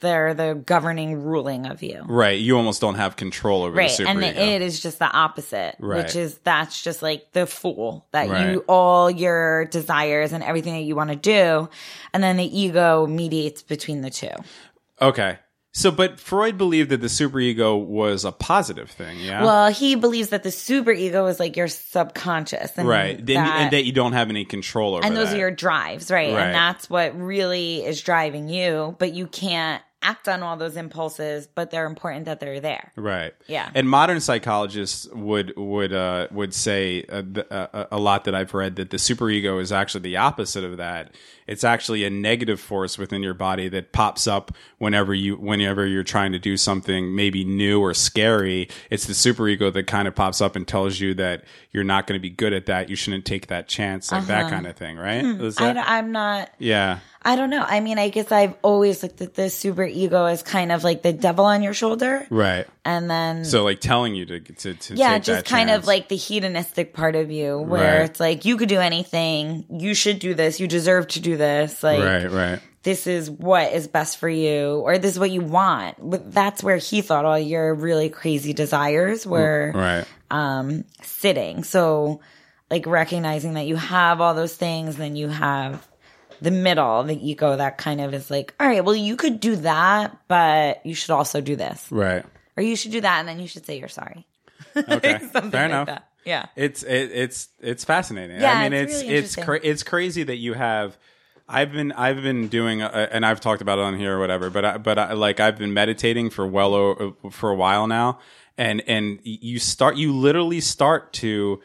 they're the governing ruling of you. right. You almost don't have control over Right. And the id is just the opposite, Right. which is that's just like the fool that Right. you, all your desires and everything that you want to do. And then the ego mediates between the two. okay. So, but Freud believed that the superego was a positive thing. Yeah. Well, he believes that the super ego is like your subconscious. And right. And, that- and that you don't have any control over. and those that. are your drives, right? Right. And that's what really is driving you, but you can't act on all those impulses, but they're important that they're there. Right. Yeah. And modern psychologists would would uh, would say uh, th- uh, a lot that I've read that the superego is actually the opposite of that. It's actually a negative force within your body that pops up whenever you whenever you're trying to do something maybe new or scary. It's the superego that kind of pops up and tells you that you're not going to be good at that. You shouldn't take that chance, like that kind of thing, right? Uh-huh. Hmm. I, I'm not. yeah. I don't know. I mean, I guess I've always looked at the super ego as kind of like the devil on your shoulder, Right. and then So like telling you to to, to yeah, just kind chance. of like the hedonistic part of you, where Right. it's like you could do anything, you should do this, you deserve to do this, like right, right. this is what is best for you, or this is what you want. But that's where he thought all your really crazy desires were Right. um, sitting. So, like recognizing that you have all those things, then you have the middle, the ego that kind of is like, all right, well, you could do that, but you should also do this, Right. or you should do that, and then you should say you're sorry. Okay. Something Fair like enough. that. Yeah. It's it, it's it's fascinating. Yeah, I mean, it's it's really it's cra- it's crazy that you have. I've been I've been doing uh and I've talked about it on here or whatever, but I, but I, like I've been meditating for well o- for a while now, and and you start you literally start to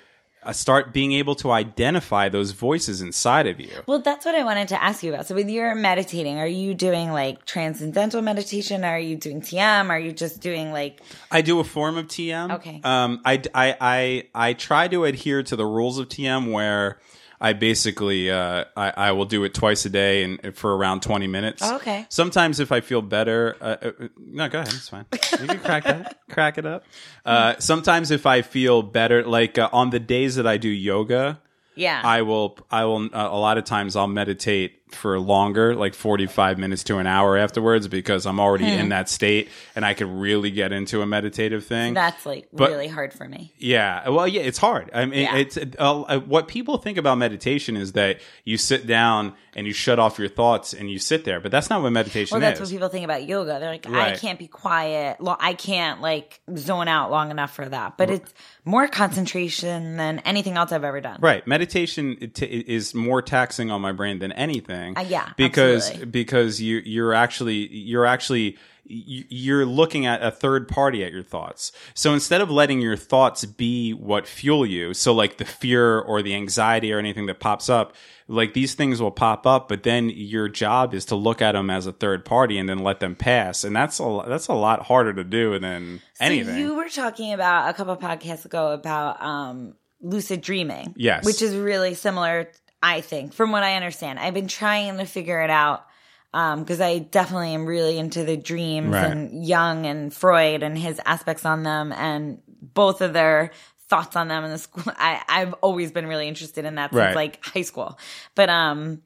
start being able to identify those voices inside of you. Well, that's what I wanted to ask you about. So, with your meditating, are you doing like transcendental meditation? Are you doing TM? Are you just doing like I do a form of TM. Okay. Um, I, I, I, I try to adhere to the rules of TM where I basically, uh, I, I will do it twice a day and for around 20 minutes. Oh, okay. Sometimes if I feel better, uh, uh, no, go ahead. It's fine. You can crack that, crack it up. Uh, sometimes if I feel better, like uh, on the days that I do yoga, yeah? I will, I will, uh, a lot of times I'll meditate for longer, like 45 minutes to an hour afterwards because I'm already Hmm. in that state and I could really get into a meditative thing. that's like But- really hard for me. Yeah, well, yeah, it's hard. I mean, Yeah. it's uh, what people think about meditation is that you sit down and you shut off your thoughts and you sit there, but that's not what meditation Well, that's is. what people think about yoga. They're like, I can't be quiet. I can't like zone out long enough for that. But it's more concentration than anything else I've ever done. Right, meditation t- is more taxing on my brain than anything. Uh, yeah, because absolutely. because you you're actually you're actually you're looking at a third party at your thoughts. So instead of letting your thoughts be what fuel you, so like the fear or the anxiety or anything that pops up, like these things will pop up, but then your job is to look at them as a third party and then let them pass, and that's a that's a lot harder to do than anything. So you were talking about a couple podcasts ago about um, lucid dreaming. Yes. Which is really similar, I think, from what I understand. I've been trying to figure it out because I definitely am really into the dreams Right. and Jung and Freud and his aspects on them and both of their thoughts on them in the school. I, I've always been really interested in that since Right. like high school. But um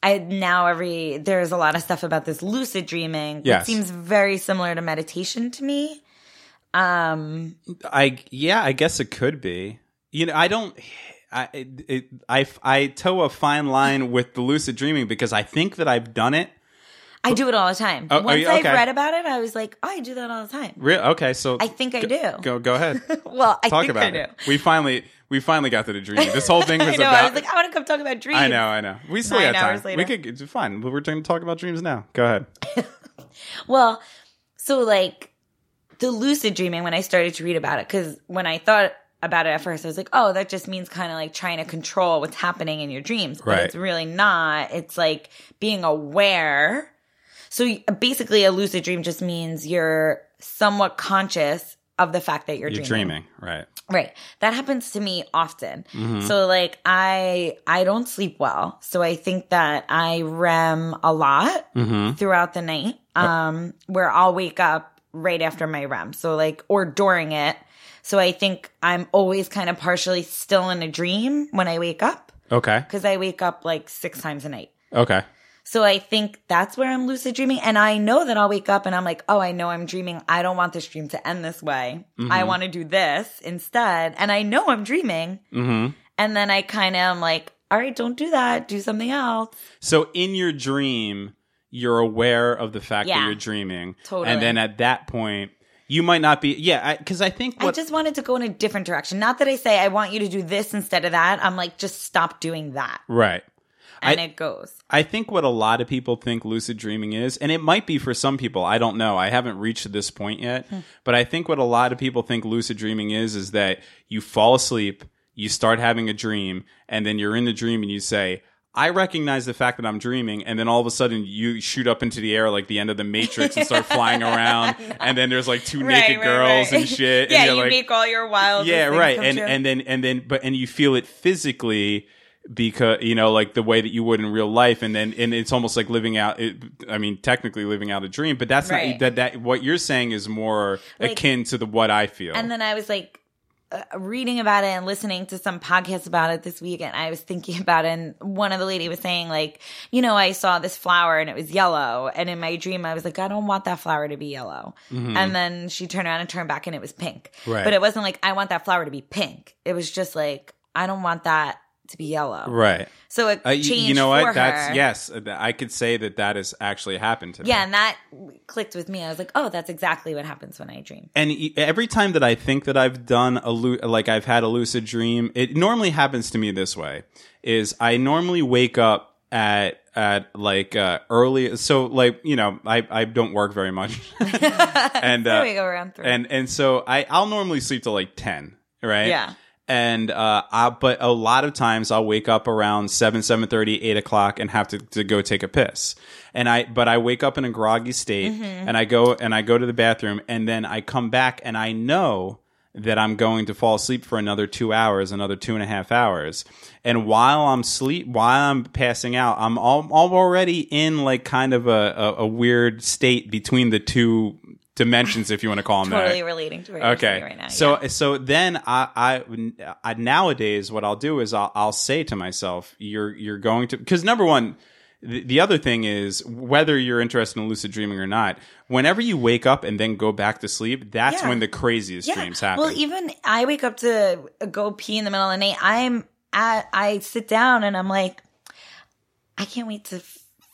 I now every there's a lot of stuff about this lucid dreaming. Yes. It seems very similar to meditation to me. Um I yeah, I guess it could be. You know, I don't. I it, I I toe a fine line with the lucid dreaming because I think that I've done it. I do it all the time. Oh, oh Once you- I've read about it, I was like, oh, I do that all the time. Real okay, so I think I do. go go ahead. well, I Talk think about I do. it. We finally we finally got to the dream. This whole thing I was know. about. I was like, I want to come talk about dreams. I know, I know. We still Nine got time. later. We could. It's fine. We're going to talk about dreams now. Go ahead. Well, so like the lucid dreaming, when I started to read about it, because when I thought about it at first, I was like, oh, that just means kind of like trying to control what's happening in your dreams. But Right. it's really not. It's like being aware. So basically, a lucid dream just means you're somewhat conscious of the fact that you're, You're dreaming. dreaming, right? Right. That happens to me often. Mm-hmm. So like I I don't sleep well. So I think that I REM a lot Mm-hmm. throughout the night. Um where I'll wake up right after my REM. So like or during it. So I think I'm always kind of partially still in a dream when I wake up Okay. cuz I wake up like 6 times a night. Okay. So I think that's where I'm lucid dreaming. And I know that I'll wake up and I'm like, oh, I know I'm dreaming. I don't want this dream to end this way. I want to do this instead. And I know I'm dreaming. Mm-hmm. And then I kind of am like, all right, don't do that. Do something else. So in your dream, you're aware of the fact that you're dreaming, Totally. and then at that point, you might not be. Yeah, because I, think I just wanted to go in a different direction. Not that I say I want you to do this instead of that. I'm like, just stop doing that. right. And I- it goes. I think what a lot of people think lucid dreaming is, and it might be for some people, I don't know. I haven't reached this point yet. Hmm. But I think what a lot of people think lucid dreaming is, is that you fall asleep, you start having a dream, and then you're in the dream and you say, I recognize the fact that I'm dreaming, and then all of a sudden you shoot up into the air like the end of the Matrix and start flying around, and then there's like two naked girls and shit. yeah, and you like, make all your wild. yeah, right. And and then and then but and you feel it physically because you know like the way that you would in real life and then and it's almost like living out it, i mean technically living out a dream but that's Right. not that that what you're saying is more Like- akin to the what i feel And then I was like uh, reading about it and listening to some podcasts about it this week, and I was thinking about it. And one of the lady was saying, like, you know, I saw this flower and it was yellow, and in my dream, I was like, I don't want that flower to be yellow. And then she turned around and turned back, and it was pink. Mm-hmm. Right. But it wasn't like I want that flower to be pink. It was just like I don't want that to be yellow. right So it uh, changed you know for what that's her. yes uh, i could say that that has actually happened to me Yeah, and that clicked with me. I was like, oh, that's exactly what happens when I dream. and every time that I think that I've done a like I've had a lucid dream, it normally happens to me this way: is I normally wake up at at like uh, early, so like you know I I don't work very much, and uh, we go, around three. and and so I I'll normally sleep till like ten, right? Yeah. And uh, I, but a lot of times I'll wake up around seven, seven thirty, eight o'clock, and have to, to go take a piss. And I, but I wake up in a groggy state, Mm-hmm. and I go and I go to the bathroom, and then I come back, and I know that I'm going to fall asleep for another two hours, another two and a half hours. And while I'm sleep, while I'm passing out, I'm all, I'm already in like kind of a, a, a weird state between the two dimensions, if you want to call them that. totally relating to what you're Okay. right now. so yeah. so then I, I I nowadays what I'll do is I'll I'll say to myself you're you're going to because number one the, the other thing is whether you're interested in lucid dreaming or not whenever you wake up and then go back to sleep that's Yeah. when the craziest dreams happen Well, even I wake up to go pee in the middle of the night. I'm at, I sit down and I'm like, I can't wait to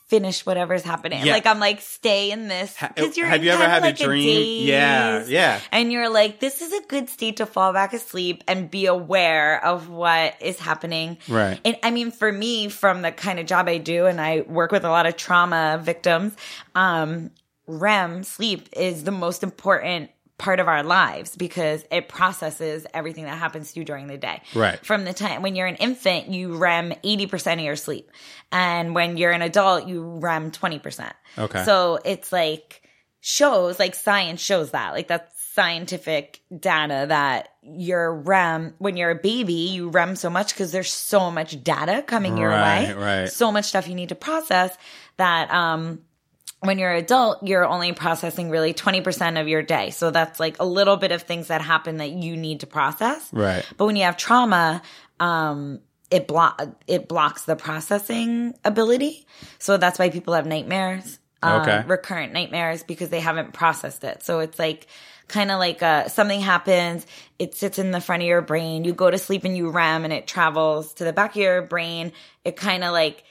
finish whatever's happening. Yeah. Like I'm like, stay in this. 'cause you're have in you ever had a like dream? Yeah, yeah. And you're like, this is a good state to fall back asleep and be aware of what is happening. Right. And I mean, for me, from the kind of job I do, and I work with a lot of trauma victims, um, REM sleep is the most important part of our lives because it processes everything that happens to you during the day. Right. From the time when you're an infant, you REM 80% of your sleep. And when you're an adult, you REM 20%. Okay. So it's like shows, like science shows that. Like that's scientific data that your REM, when you're a baby, you REM so much because there's so much data coming your Right, way. right. So much stuff you need to process that, um, when you're an adult, you're only processing really 20% of your day. So that's like a little bit of things that happen that you need to process. Right. But when you have trauma, um, it block it blocks the processing ability. So that's why people have nightmares, um, Okay. recurrent nightmares because they haven't processed it. So it's like kind of like uh, something happens, it sits in the front of your brain. You go to sleep and you REM, and it travels to the back of your brain. It kind of like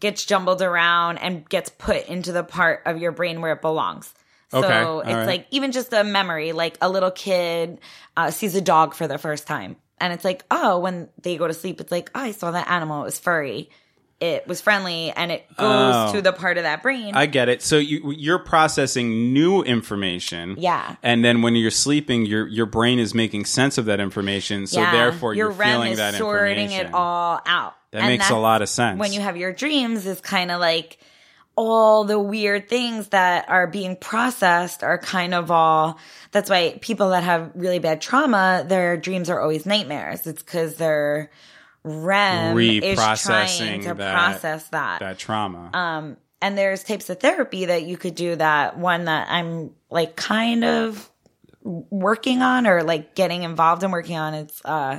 gets jumbled around and gets put into the part of your brain where it belongs. So Okay, all it's right. like even just a memory, like a little kid uh, sees a dog for the first time. And it's like, oh, when they go to sleep, it's like, oh, I saw that animal. It was furry. It was friendly. And it goes Oh. to the part of that brain. I get it. So you you're processing new information. Yeah. And then when you're sleeping, your your brain is making sense of that information. So Yeah. therefore your you're REM feeling is that sorting information. it all out. That And makes a lot of sense. When you have your dreams, is kind of like all the weird things that are being processed are kind of all. That's why people that have really bad trauma, their dreams are always nightmares. It's because their REM is trying Reprocessing to that- process that. that trauma. Um, and there's types of therapy that you could do that one that I'm like kind of working on or like getting involved in working on. It's, uh,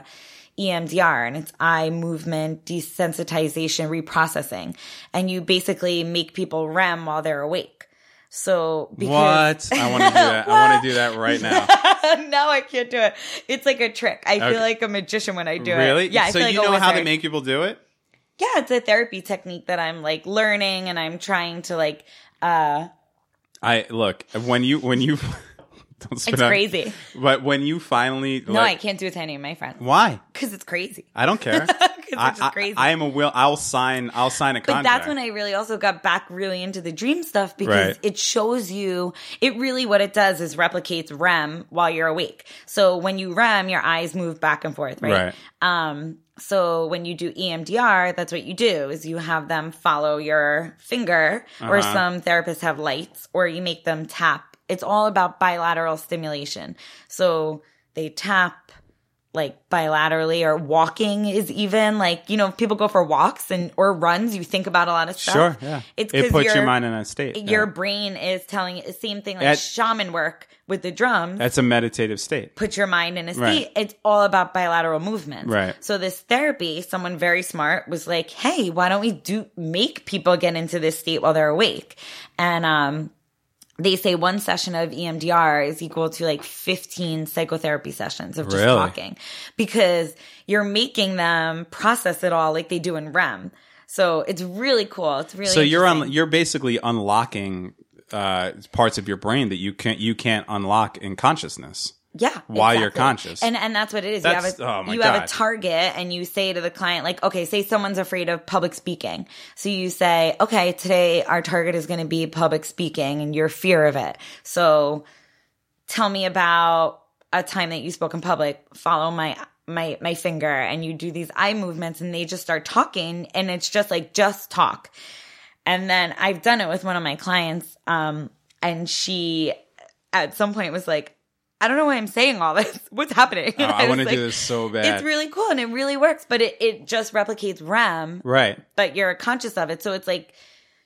EMDR and it's eye movement desensitization reprocessing. And you basically make people REM while they're awake. So because what? I want to do that. I want to do that right now. no, I can't do it. It's like a trick. I Okay. feel like a magician when I do really? it. Yeah, I so feel like you know how to make people do it? Yeah, it's a therapy technique that I'm like learning and I'm trying to like uh I look when you when you don't spit it's crazy. But when you finally No, I can't do it to any of my friends why? because it's crazy. I don't care. it's I, I- crazy. I am a will. I'll sign. I'll sign a But contract. But that's when I really also got back really into the dream stuff because Right. it shows you, it really what it does is replicates REM while you're awake. So when you REM, your eyes move back and forth, right? Right. Um, so when you do EMDR, that's what you do is you have them follow your finger or Uh-huh. some therapists have lights or you make them tap. It's all about bilateral stimulation. So they tap like bilaterally or walking is even like you know if people go for walks and or runs you think about a lot of stuff Sure, yeah. it's it puts your your- mind in a state. your yeah. brain is telling the same thing like That- shaman work with the drums That's a meditative state. put your mind in a state. Right. It's all about bilateral movement Right. So this therapy, someone very smart was like, "Hey, why don't we do make people get into this state while they're awake?" And um they say one session of EMDR is equal to like 15 psychotherapy sessions of just Really? talking because you're making them process it all like they do in REM. So it's really cool. It's really So you're on. You're basically unlocking uh, parts of your brain that you can't you can't unlock in consciousness. Yeah. while you're conscious. And and that's what it is. That's- you have a oh you have a target and you say to the client, like, okay, say someone's afraid of public speaking. So you say, okay, today our target is gonna be public speaking and your fear of it. So tell me about a time that you spoke in public, follow my my my finger and you do these eye movements and they just start talking and it's just like just talk. And then I've done it with one of my clients, um, and she at some point was like, I don't know why I'm saying all this. What's happening? Oh, And I want to like, do this so bad. It's really cool and it really works, but it, it just replicates REM, right. but you're conscious of it. So it's like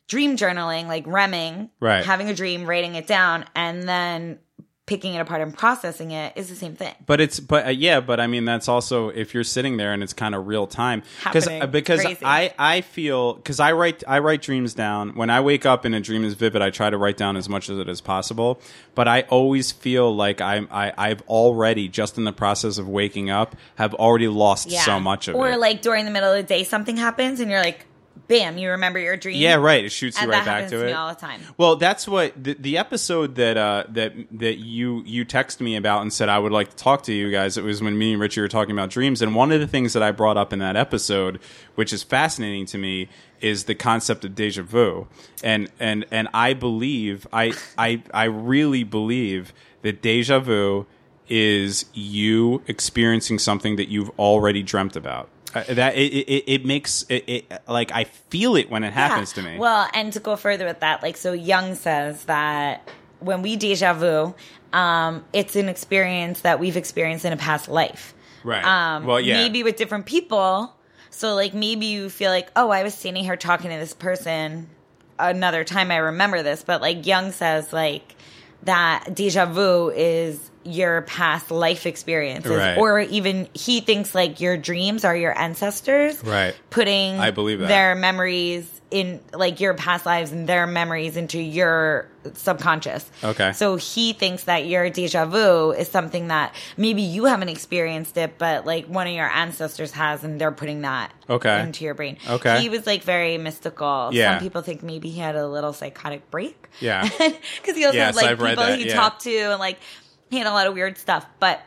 dream journaling, like REMing, Right. having a dream, writing it down, and then picking it apart and processing it is the same thing. But it's but uh, yeah, but I mean that's also if you're sitting there and it's kind of real time because Happening. because Crazy. I I feel because I write I write dreams down when I wake up and a dream is vivid I try to write down as much of it as possible but I always feel like I'm I I've already just in the process of waking up have already lost so much of or it Or like during the middle of the day, something happens and you're like, bam, you remember your dream. yeah right it shoots you And right back to it all the time. Well, that's what the, the episode that uh, that that you you texted me about and said I would like to talk to you guys. It was when me and Richie were talking about dreams, and one of the things that I brought up in that episode, which is fascinating to me, is the concept of deja vu, and and and I believe I I I really believe that deja vu is you experiencing something that you've already dreamt about. Uh, that it, it, it makes it, it like I feel it when it happens to me. Well, and to go further with that, like so Jung says that when we deja vu, um, it's an experience that we've experienced in a past life. Right. Um, Well, yeah. Maybe with different people. So like maybe you feel like, oh, I was standing here talking to this person another time I remember this, but like Jung says like that deja vu is your past life experiences Right. or even he thinks like your dreams are your ancestors Right. putting I believe that. their memories in like your past lives and their memories into your subconscious. Okay. So he thinks that your deja vu is something that maybe you haven't experienced it, but like one of your ancestors has, and they're putting that Okay. into your brain. Okay. He was like very mystical. Yeah. Some people think maybe he had a little psychotic break. Yeah. Because he also Yes, had like I've people he yeah. talked to and like he had a lot of weird stuff. But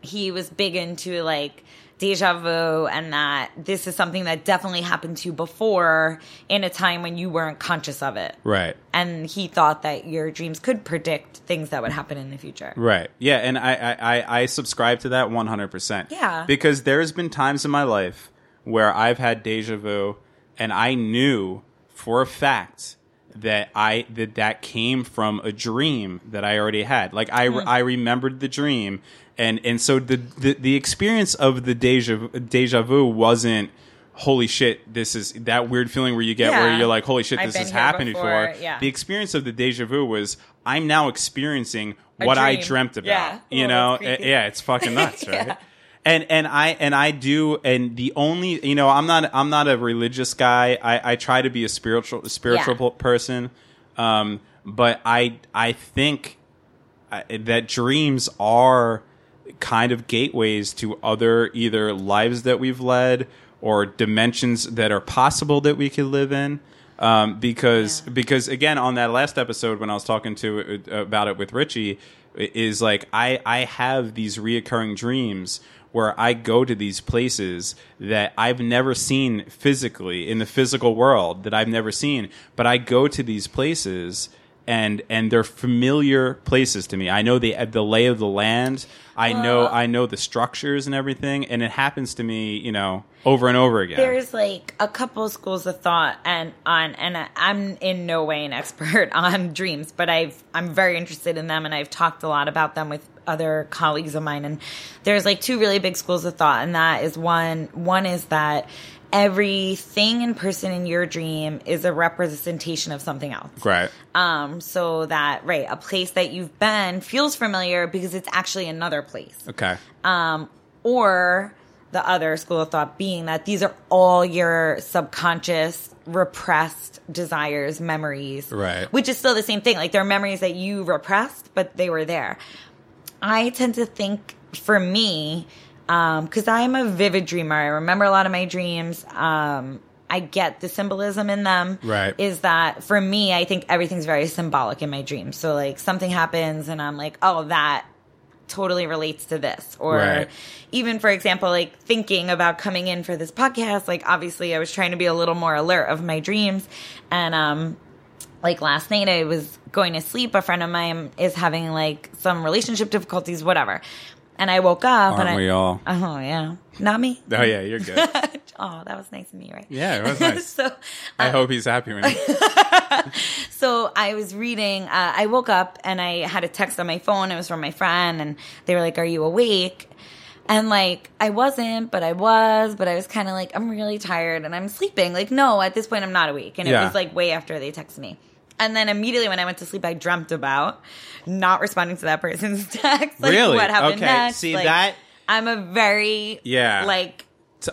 he was big into like deja vu and that this is something that definitely happened to you before in a time when you weren't conscious of it. right. And he thought that your dreams could predict things that would happen in the future. Right. Yeah, and I I, I, subscribe to that one hundred percent. Yeah. Because there's been times in my life where I've had deja vu and I knew for a fact that I that that came from a dream that I already had. Like I Hmm. I remembered the dream and and so the the, the experience of the deja deja vu wasn't holy shit this is that weird feeling where you get where you're like holy shit I've this has happened before, before. yeah. The experience of the deja vu was I'm now experiencing A what I dreamt about. Yeah. You know, creepy. Uh, yeah, it's fucking nuts, right? And and I and I do and the only you know I'm not I'm not a religious guy. I, I try to be a spiritual spiritual Yeah. person, um, but I I think uh, that dreams are kind of gateways to other either lives that we've led or dimensions that are possible that we could live in. Um, because Yeah. because again on that last episode when I was talking to uh, about it with Richie is like I I have these reoccurring dreams where I go to these places that I've never seen physically in the physical world that I've never seen but I go to these places and and they're familiar places to me. I know the the lay of the land. I know I know the structures and everything, and it happens to me, you know, over and over again. There's like a couple schools of thought and on and I- I'm in no way an expert on dreams, but I've I'm very interested in them and I've talked a lot about them with other colleagues of mine, and there's like two really big schools of thought, and that is one. One is that everything and person in your dream is a representation of something else. Right. Um, so that right, a place that you've been feels familiar because it's actually another place. Okay. Um, or the other school of thought being that these are all your subconscious repressed desires, memories. Right. Which is still the same thing. Like they're memories that you repressed, but they were there. I tend to think for me, because I'm a vivid dreamer. I remember a lot of my dreams. Um, I get the symbolism in them. Right. Is that for me, I think everything's very symbolic in my dreams. So like something happens and I'm like, oh, that totally relates to this. Or Right. even for example, like thinking about coming in for this podcast, like obviously I was trying to be a little more alert of my dreams. And um like last night I was going to sleep. A friend of mine is having like some relationship difficulties, whatever. And I woke up Aren't and I we all? Oh yeah. Not me. Oh yeah, you're good. oh, that was nice of me, right? Yeah, it was nice. so I hope he's happy with me. so I was reading. Uh, I woke up and I had a text on my phone. It was from my friend, and they were like, "Are you awake?" And like I wasn't, but I was. But I was kind of like, I'm really tired and I'm sleeping. Like, no, at this point I'm not awake. And it Yeah. was like way after they texted me. And then immediately when I went to sleep, I dreamt about not responding to that person's text. Like Really? what happened Okay. next. See, Like, that- I'm a very Yeah. like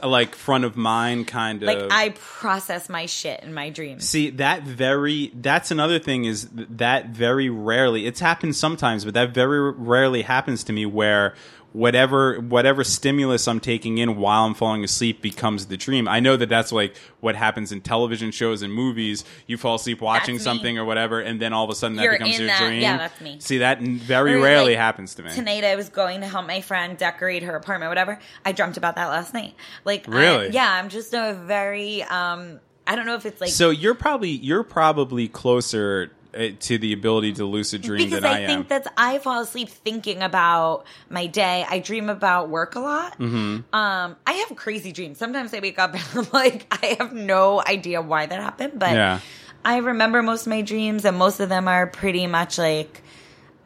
like front of mind kind of. like I process my shit in my dreams. See that very that's another thing is that very rarely it's happened sometimes but that very rarely happens to me where whatever whatever stimulus I'm taking in while I'm falling asleep becomes the dream. I know that that's like what happens in television shows and movies. You fall asleep watching That's me. something or whatever and then all of a sudden that You're becomes your that- dream. yeah, that's me. See that very Or, rarely like, happens to me. Tonight I was going to help my friend decorate her apartment, whatever. I dreamt about that last night. Like, I- Really? yeah, I'm just a very, um, I don't know if it's like so you're probably you're probably closer to the ability to lucid dream because I, I, think that's I fall asleep thinking about my day. I dream about work a lot. Mm-hmm. Um, I have crazy dreams. Sometimes I wake up and I'm like, I have no idea why that happened, but Yeah. I remember most of my dreams, and most of them are pretty much like.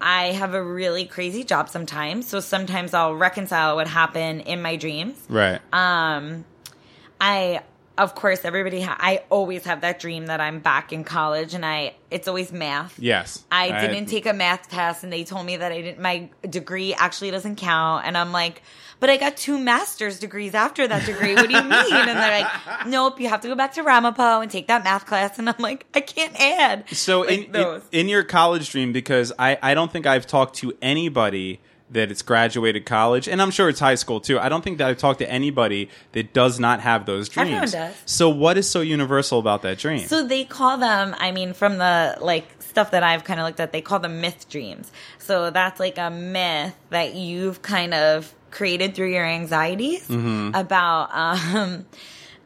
I have a really crazy job sometimes, so sometimes I'll reconcile what happened in my dreams. right. Um, I, of course, everybody. Ha- I always have that dream that I'm back in college, and I. It's always math. yes. I didn't take a math test, and they told me that I didn't. My degree actually doesn't count, and I'm like, but I got two master's degrees after that degree. What do you mean? And they're like, nope, you have to go back to Ramapo and take that math class. And I'm like, I can't add. So Like in, in in your college dream, because I I don't think I've talked to anybody that it's graduated college, and I'm sure it's high school too. I don't think that I've talked to anybody that does not have those dreams. Everyone does. So what is so universal about that dream? So they call them, I mean, from the like stuff that I've kind of looked at, they call them myth dreams. So that's like a myth that you've kind of created through your anxieties Mm-hmm. about, um,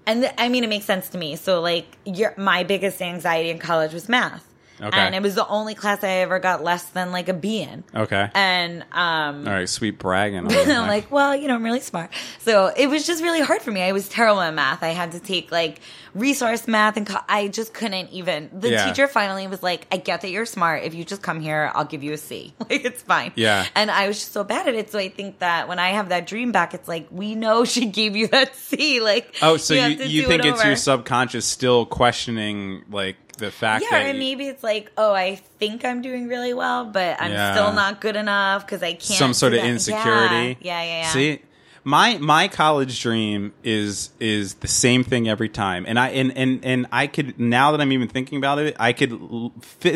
and th- I mean, it makes sense to me. So like your, my biggest anxiety in college was math. Okay. And it was the only class I ever got less than like a B in. okay. And, um, All right, sweet bragging. I'm like, well, you know, I'm really smart. So it was just really hard for me. I was terrible at math. I had to take like resource math and co- I just couldn't even. The Yeah. teacher finally was like, I get that you're smart. If you just come here, I'll give you a C. Like, it's fine. Yeah. And I was just so bad at it. So I think that when I have that dream back, it's like, we know she gave you that C. Like, oh, so you have you, think it it's your subconscious still questioning like the fact Yeah, that and maybe it's like, oh, I think I'm doing really well, but I'm Yeah. still not good enough because I can't. some sort of that. insecurity. Yeah, yeah, yeah. yeah. See, my my college dream is is the same thing every time, and I and and and I could now that I'm even thinking about it, I could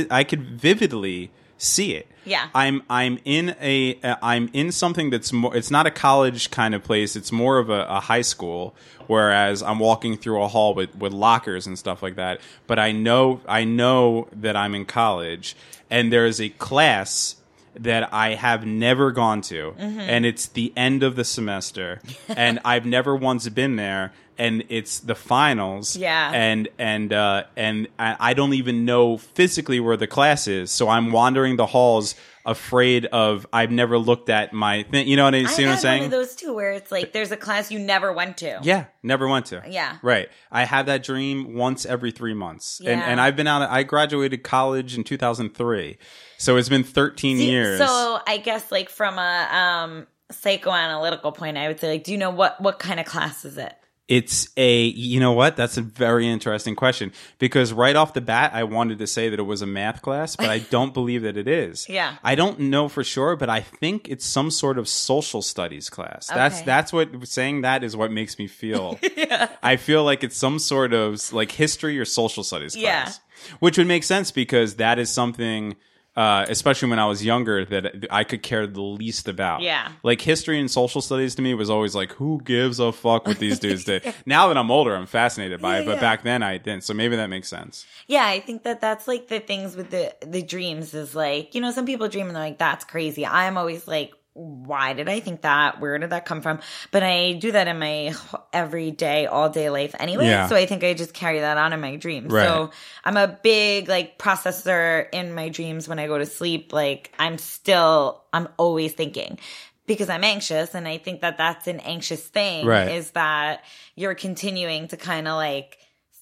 I could vividly see it. Yeah. I'm I'm in a I'm in something that's more. It's not a college kind of place. It's more of a, a high school. Whereas I'm walking through a hall with, with lockers and stuff like that. But I know I know that I'm in college, and there is a class that I have never gone to, Mm-hmm. and it's the end of the semester, and I've never once been there, and it's the finals, Yeah. and and uh, and I I don't even know physically where the class is, so I'm wandering the halls afraid of. I've never looked at my thing. You know what I I see what I'm saying? one of those too, where it's like there's a class you never went to. Yeah, never went to. Yeah. Right. I have that dream once every three months. And Yeah. and I've been out I graduated college in two thousand three. So it's been thirteen See, years. So I guess like from a um psychoanalytical point, I would say like, do you know what what kind of class is it? It's a, you know what? That's a very interesting question because right off the bat, I wanted to say that it was a math class, but I don't believe that it is. Yeah. I don't know for sure, but I think it's some sort of social studies class. That's, Okay. that's what saying that is what makes me feel. I feel like it's some sort of like history or social studies Yeah. which would make sense because that is something. Uh, especially when I was younger, that I could care the least about. Yeah. Like history and social studies to me was always like, who gives a fuck what these dudes did? Now that I'm older, I'm fascinated by it, but yeah. back then I didn't. So maybe that makes sense. Yeah, I think that that's like the things with the the dreams is like you know some people dream and they're like that's crazy. I'm always like. Why did I think that? Where did that come from? But I do that in my everyday, all day life anyway. Yeah. So I think I just carry that on in my dreams. Right. So I'm a big like processor in my dreams when I go to sleep. Like I'm still, I'm always thinking because I'm anxious. And I think that that's an anxious thing Right. is that you're continuing to kind of like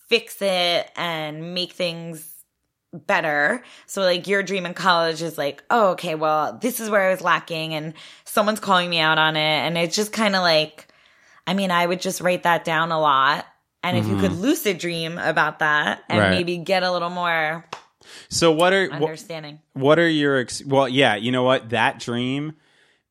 fix it and make things better. So like your dream in college is like, oh, okay, well, this is where I was lacking and someone's calling me out on it. And it's just kind of like, I mean, I would just write that down a lot. And if you could mm-hmm. lucid dream about that and Right. maybe get a little more So what are, understanding. what are your, ex- well, yeah, you know what? That dream,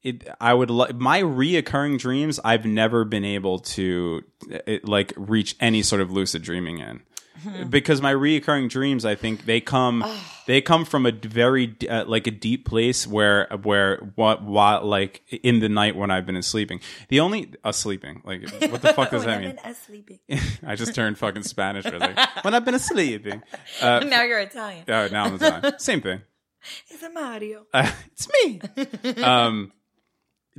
it, I would like my reoccurring dreams. I've never been able to it, like reach any sort of lucid dreaming in. Because my reoccurring dreams, I think they come, they come from a very uh, like a deep place where where what what like in the night when I've been sleeping. The only uh, sleeping like what the fuck does that mean? sleeping. I just turned fucking Spanish. Like, when I've been sleeping. Uh, now you're Italian. oh, now I'm Italian. Same thing. It's a Mario. Uh, it's me. um,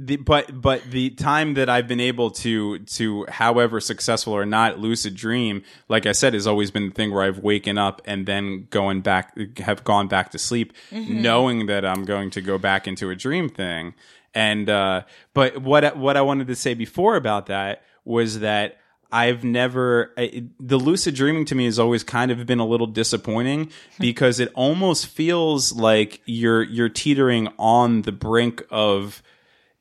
the, but but the time that I've been able to to however successful or not lucid dream, like I said, has always been the thing where I've waken up and then going back have gone back to sleep, knowing that I'm going to go back into a dream thing. And uh, but what what I wanted to say before about that was that I've never I, the lucid dreaming to me has always kind of been a little disappointing because it almost feels like you're you're teetering on the brink of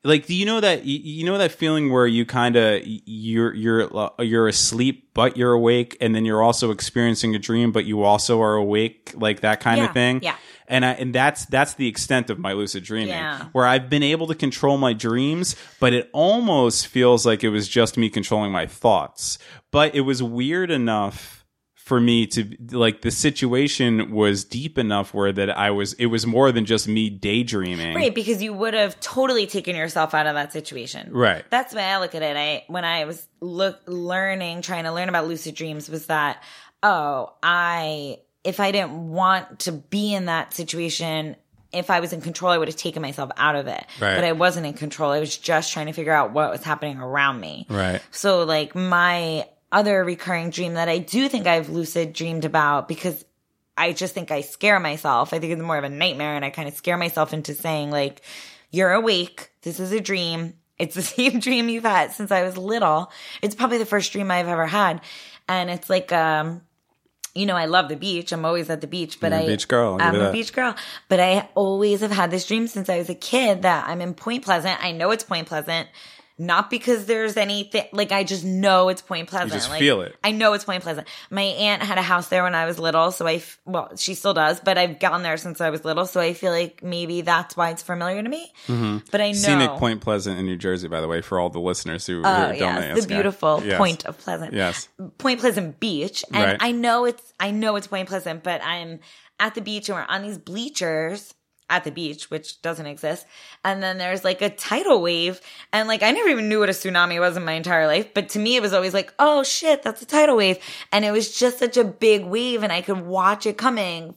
like do you know that you- know that feeling where you kind of you're you're uh, you're asleep but you're awake and then you're also experiencing a dream but you also are awake like that kind Yeah, of thing yeah. and I, and that's that's the extent of my lucid dreaming Yeah. where I've been able to control my dreams but it almost feels like it was just me controlling my thoughts but it was weird enough for me to like the situation was deep enough where that I was it was more than just me daydreaming Right, because you would have totally taken yourself out of that situation. Right. That's the way I look at it. I when I was look learning, trying to learn about lucid dreams was that, oh, I if I didn't want to be in that situation, if I was in control, I would have taken myself out of it. Right. But I wasn't in control. I was just trying to figure out what was happening around me. Right. So like my other recurring dream that I do think I've lucid dreamed about because I just think I scare myself. I think it's more of a nightmare and I kind of scare myself into saying like, you're awake. This is a dream. It's the same dream you've had since I was little. It's probably the first dream I've ever had. And it's like, um, you know, I love the beach. I'm always at the beach, but I, beach girl, I'm a that. beach girl, but I always have had this dream since I was a kid that I'm in Point Pleasant. I know it's Point Pleasant, not because there's anything like I just know it's Point Pleasant. You just like, feel it. I know it's Point Pleasant. My aunt had a house there when I was little, so I f- well, she still does, but I've gone there since I was little, so I feel like maybe that's why it's familiar to me. Mm-hmm. But I know Scenic Point Pleasant in New Jersey, by the way, for all the listeners who, who Oh, don't yes, know. the beautiful Yes. Point of Pleasant. Yes. Point Pleasant Beach, and Right. I know it's I know it's Point Pleasant, but I'm at the beach and we're on these bleachers at the beach, which doesn't exist. And then there's like a tidal wave, and like I never even knew what a tsunami was in my entire life, but to me it was always like, oh shit, that's a tidal wave, and it was just such a big wave, and I could watch it coming,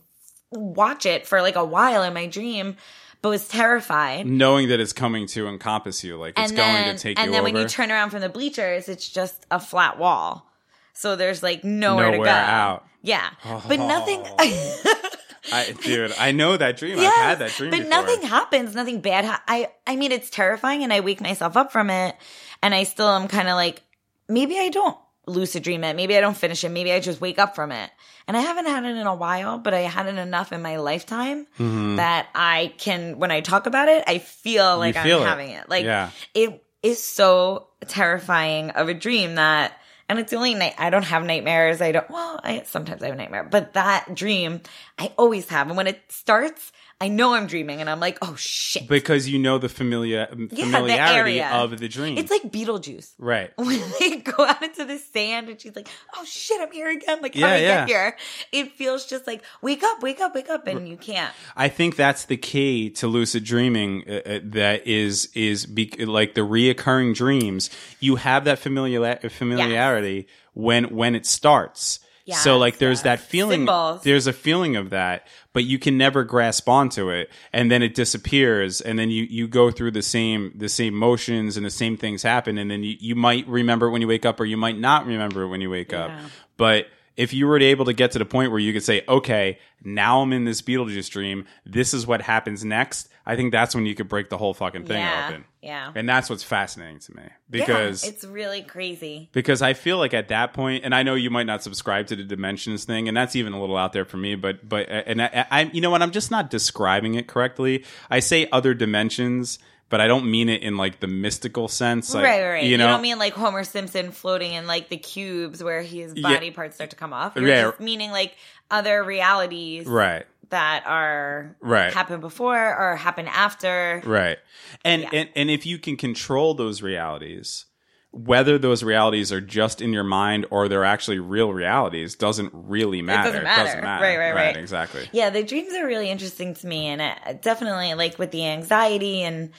watch it for like a while in my dream. But was terrified. Knowing that it's coming to encompass you, like it's and going to take and you And then over. when you turn around from the bleachers, it's just a flat wall. So there's like nowhere, to go. out. Yeah, but oh. nothing. I, dude, I know that dream. I've had that dream but before. nothing happens. Nothing bad. Ha- I I mean, it's terrifying, and I wake myself up from it, and I still am kind of like, maybe I don't lucid dream it. Maybe I don't finish it. Maybe I just wake up from it. And I haven't had it in a while, but I had it enough in my lifetime mm-hmm. that I can, when I talk about it, I feel like feel I'm it. having it. Like Yeah. it is so terrifying of a dream that and it's the only night I don't have nightmares. I don't well, I sometimes I have a nightmare, but that dream I always have. And when it starts, I know I'm dreaming and I'm like, oh shit. because you know the familiar Yeah, the familiarity of the dream. It's like Beetlejuice. right. When they go out into the sand and she's like, oh shit, I'm here again. Like, how Yeah, did I yeah. get here? It feels just like, wake up, wake up, wake up. And you can't. I think that's the key to lucid dreaming. Uh, uh, that is is be, like the reoccurring dreams. You have that familiar familiarity when when it starts. So like there's that feeling. Symbols. There's a feeling of that, but you can never grasp onto it, and then it disappears, and then you you go through the same the same motions and the same things happen, and then you you might remember it when you wake up, or you might not remember it when you wake up. But if you were able to get to the point where you could say, okay, now I'm in this Beetlejuice dream, this is what happens next, I think that's when you could break the whole fucking thing Yeah, open. yeah. And that's what's fascinating to me because yeah, it's really crazy. because I feel like at that point, and I know you might not subscribe to the dimensions thing, and that's even a little out there for me. But but and I, I you know what? I'm just not describing it correctly. I say other dimensions, but I don't mean it in like the mystical sense. Like, right, right, right. You You, know, don't mean like Homer Simpson floating in like the cubes where his Yeah. body parts start to come off. You're Yeah. just meaning like other realities right. that are Right. happen before or happen after. Right. And, and and if you can control those realities, whether those realities are just in your mind or they're actually real realities doesn't really matter. It doesn't matter. Right, right, right. Exactly. Yeah, the dreams are really interesting to me, and it, definitely like with the anxiety and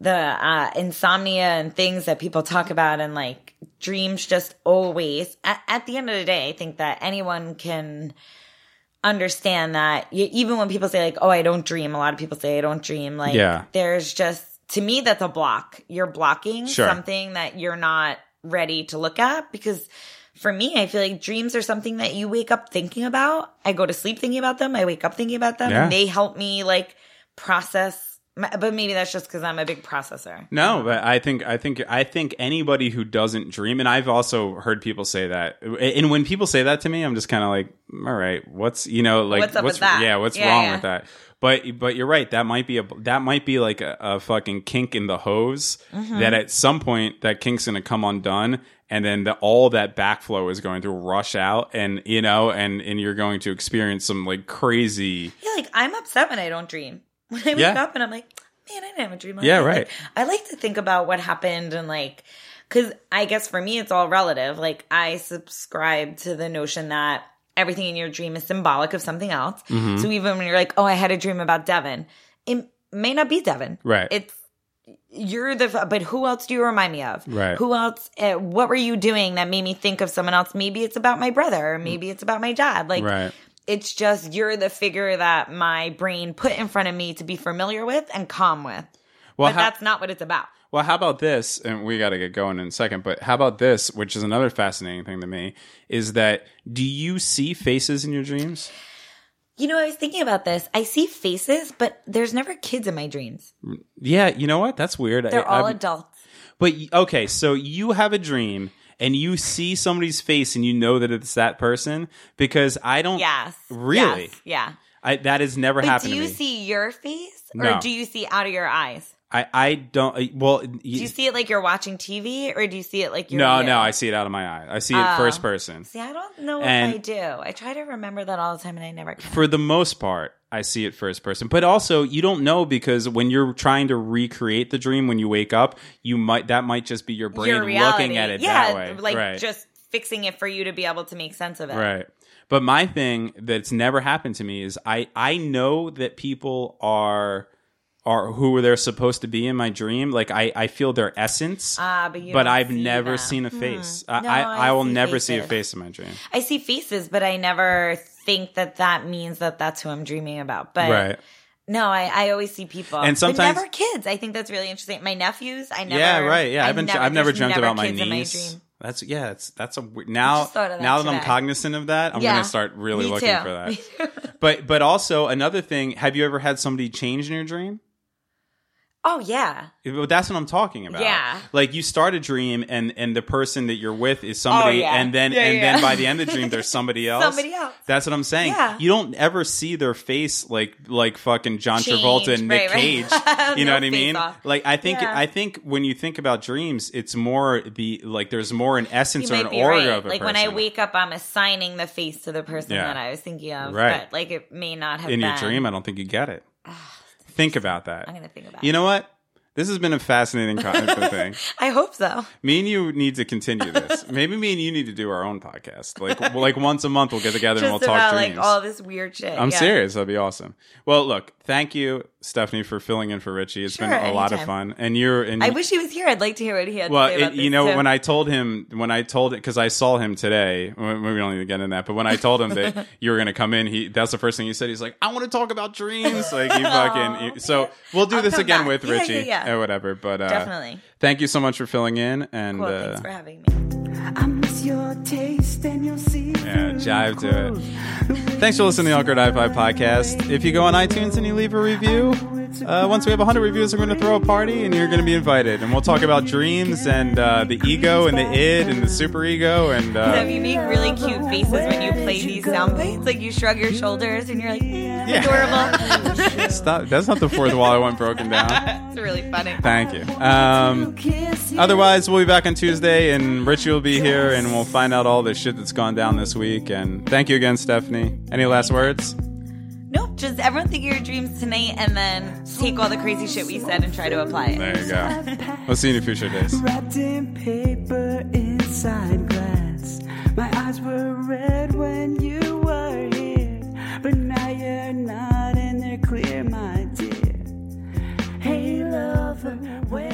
the uh, insomnia and things that people talk about, and like dreams just always. At, at the end of the day, I think that anyone can understand that. You, even when people say like, "Oh, I don't dream," a lot of people say, "I don't dream." Like, Yeah. there's just to me that's a block. You're blocking Sure. something that you're not ready to look at because for me, I feel like dreams are something that you wake up thinking about. I go to sleep thinking about them. I wake up thinking about them. Yeah. And they help me like process. But maybe that's just because I'm a big processor. No, but I think I think I think anybody who doesn't dream, and I've also heard people say that, and when people say that to me, I'm just kind of like, all right, what's you know, like What's up with that? yeah, what's Yeah, wrong yeah. with that? But but you're right, that might be a that might be like a, a fucking kink in the hose Mm-hmm. that at some point that kink's gonna come undone. And then the, all that backflow is going to rush out, and you know, and and you're going to experience some like crazy. Yeah, like I'm upset when I don't dream. When I wake Yeah. up and I'm like, man, I didn't have a dream. last Yeah, night." right. Like, I like to think about what happened and like, because I guess for me it's all relative. Like I subscribe to the notion that everything in your dream is symbolic of something else. Mm-hmm. So even when you're like, oh, I had a dream about Devin, it may not be Devin. Right. It's you're the but who else do you remind me of Right. who else uh, what were you doing that made me think of someone else maybe it's about my brother or maybe it's about my dad like Right. it's just you're the figure that my brain put in front of me to be familiar with and calm with Well, but how- that's not what it's about Well, how about this? And we got to get going in a second, but how about this, which is another fascinating thing to me, is that do you see faces in your dreams? you know i was thinking about this i see faces but there's never kids in my dreams Yeah, you know what? That's weird. they're I- all I'm- adults But okay, so you have a dream and you see somebody's face and you know that it's that person because I don't yes Really? Yes. yeah I, that has never but happened do you see your face or No. do you see out of your eyes I I don't uh, well do you see it like you're watching tv or do you see it like you're No, you? no, I see it out of my eye. I see it Oh. first person. See, I don't know And- if I do. I try to remember that all the time, and I never can. for the most part, I see it first person. But also, you don't know because when you're trying to recreate the dream when you wake up, you might that might just be your brain Your looking at it yeah, that way. like right. just fixing it for you to be able to make sense of it. right. But my thing that's never happened to me is I I know that people are are who were they're supposed to be in my dream. Like I I feel their essence. Ah, but you but I've see never them. seen a face. I, No, I, I I will see never see a face in my dream. I see faces, but I never think that that means that that's who I'm dreaming about. But Right. no, I, I always see people, And sometimes- but never kids. I think that's really interesting. My nephews, I never. yeah, right. Yeah, I've been I've never dreamt never about my niece. dream. That's yeah. That's that's a weird- now. just thought of that now that I'm cognizant of that, I'm Yeah. gonna start really Me looking too. for that. But but also another thing. Have you ever had somebody change in your dream? Oh yeah. Well, That's what I'm talking about. Yeah. Like you start a dream and and the person that you're with is somebody Oh, yeah. and then Yeah, and yeah. then by the end of the dream there's somebody else. Somebody else. That's what I'm saying. Yeah. You don't ever see their face like like fucking John Change, Travolta and Nick right, right. Cage. You know what I mean? off. Like I think. I think when you think about dreams, it's more the like there's more an essence You or an aura right. of a Like person. when I wake up, I'm assigning the face to the person that I was thinking of. Right. But like it may not have in your dream, I don't think you get it. Think about that. I'm gonna think about You know what? This has been a fascinating thing. I hope so. Me and you need to continue this. Maybe me and you need to do our own podcast. Like like once a month we'll get together and we'll Just talk about dreams. like all this weird shit. I'm yeah. serious. That'd be awesome. Well, look, thank you, Stephanie, for filling in for Richie. It's Sure, been a lot of fun. And you're and I wish he was here. I'd like to hear what he had well, to say about it, you know, too. when I told him, when I told it, because I saw him today. We we don't even get in that, but when I told him that you were going to come in, he that's the first thing he said. He's like, "I want to talk about dreams." Like you fucking. so we'll do I'll this again back. with Yeah, Richie yeah, yeah. Or whatever. But uh, Definitely. Thank you so much for filling in. And cool. uh, Thanks for having me. I miss your taste and your see Yeah, jive to it. Thanks for listening to the Awkward High Five podcast. If you go on iTunes and you leave a review, uh, once we have 100 reviews, we're going to throw a party and you're going to be invited. And we'll talk about dreams and uh, the ego and the id and the super ego. And uh, you make really cute faces when you play these sound bites? Like you shrug your shoulders and you're like, Yeah. adorable. stop. That's not the fourth wall I want broken down. it's really funny. Thank you. Um, otherwise, we'll be back on Tuesday and Richie will be here and we'll find out all the shit that's gone down this week. And thank you again, Stephanie. Any last words? Nope, just everyone think of your dreams tonight and then take all the crazy shit we said and try to apply it. There you go. We'll see you in future days. Wrapped in paper inside glass. My eyes were red when you were here, but now you're not, and they're clear, my dear. Hey, lover, where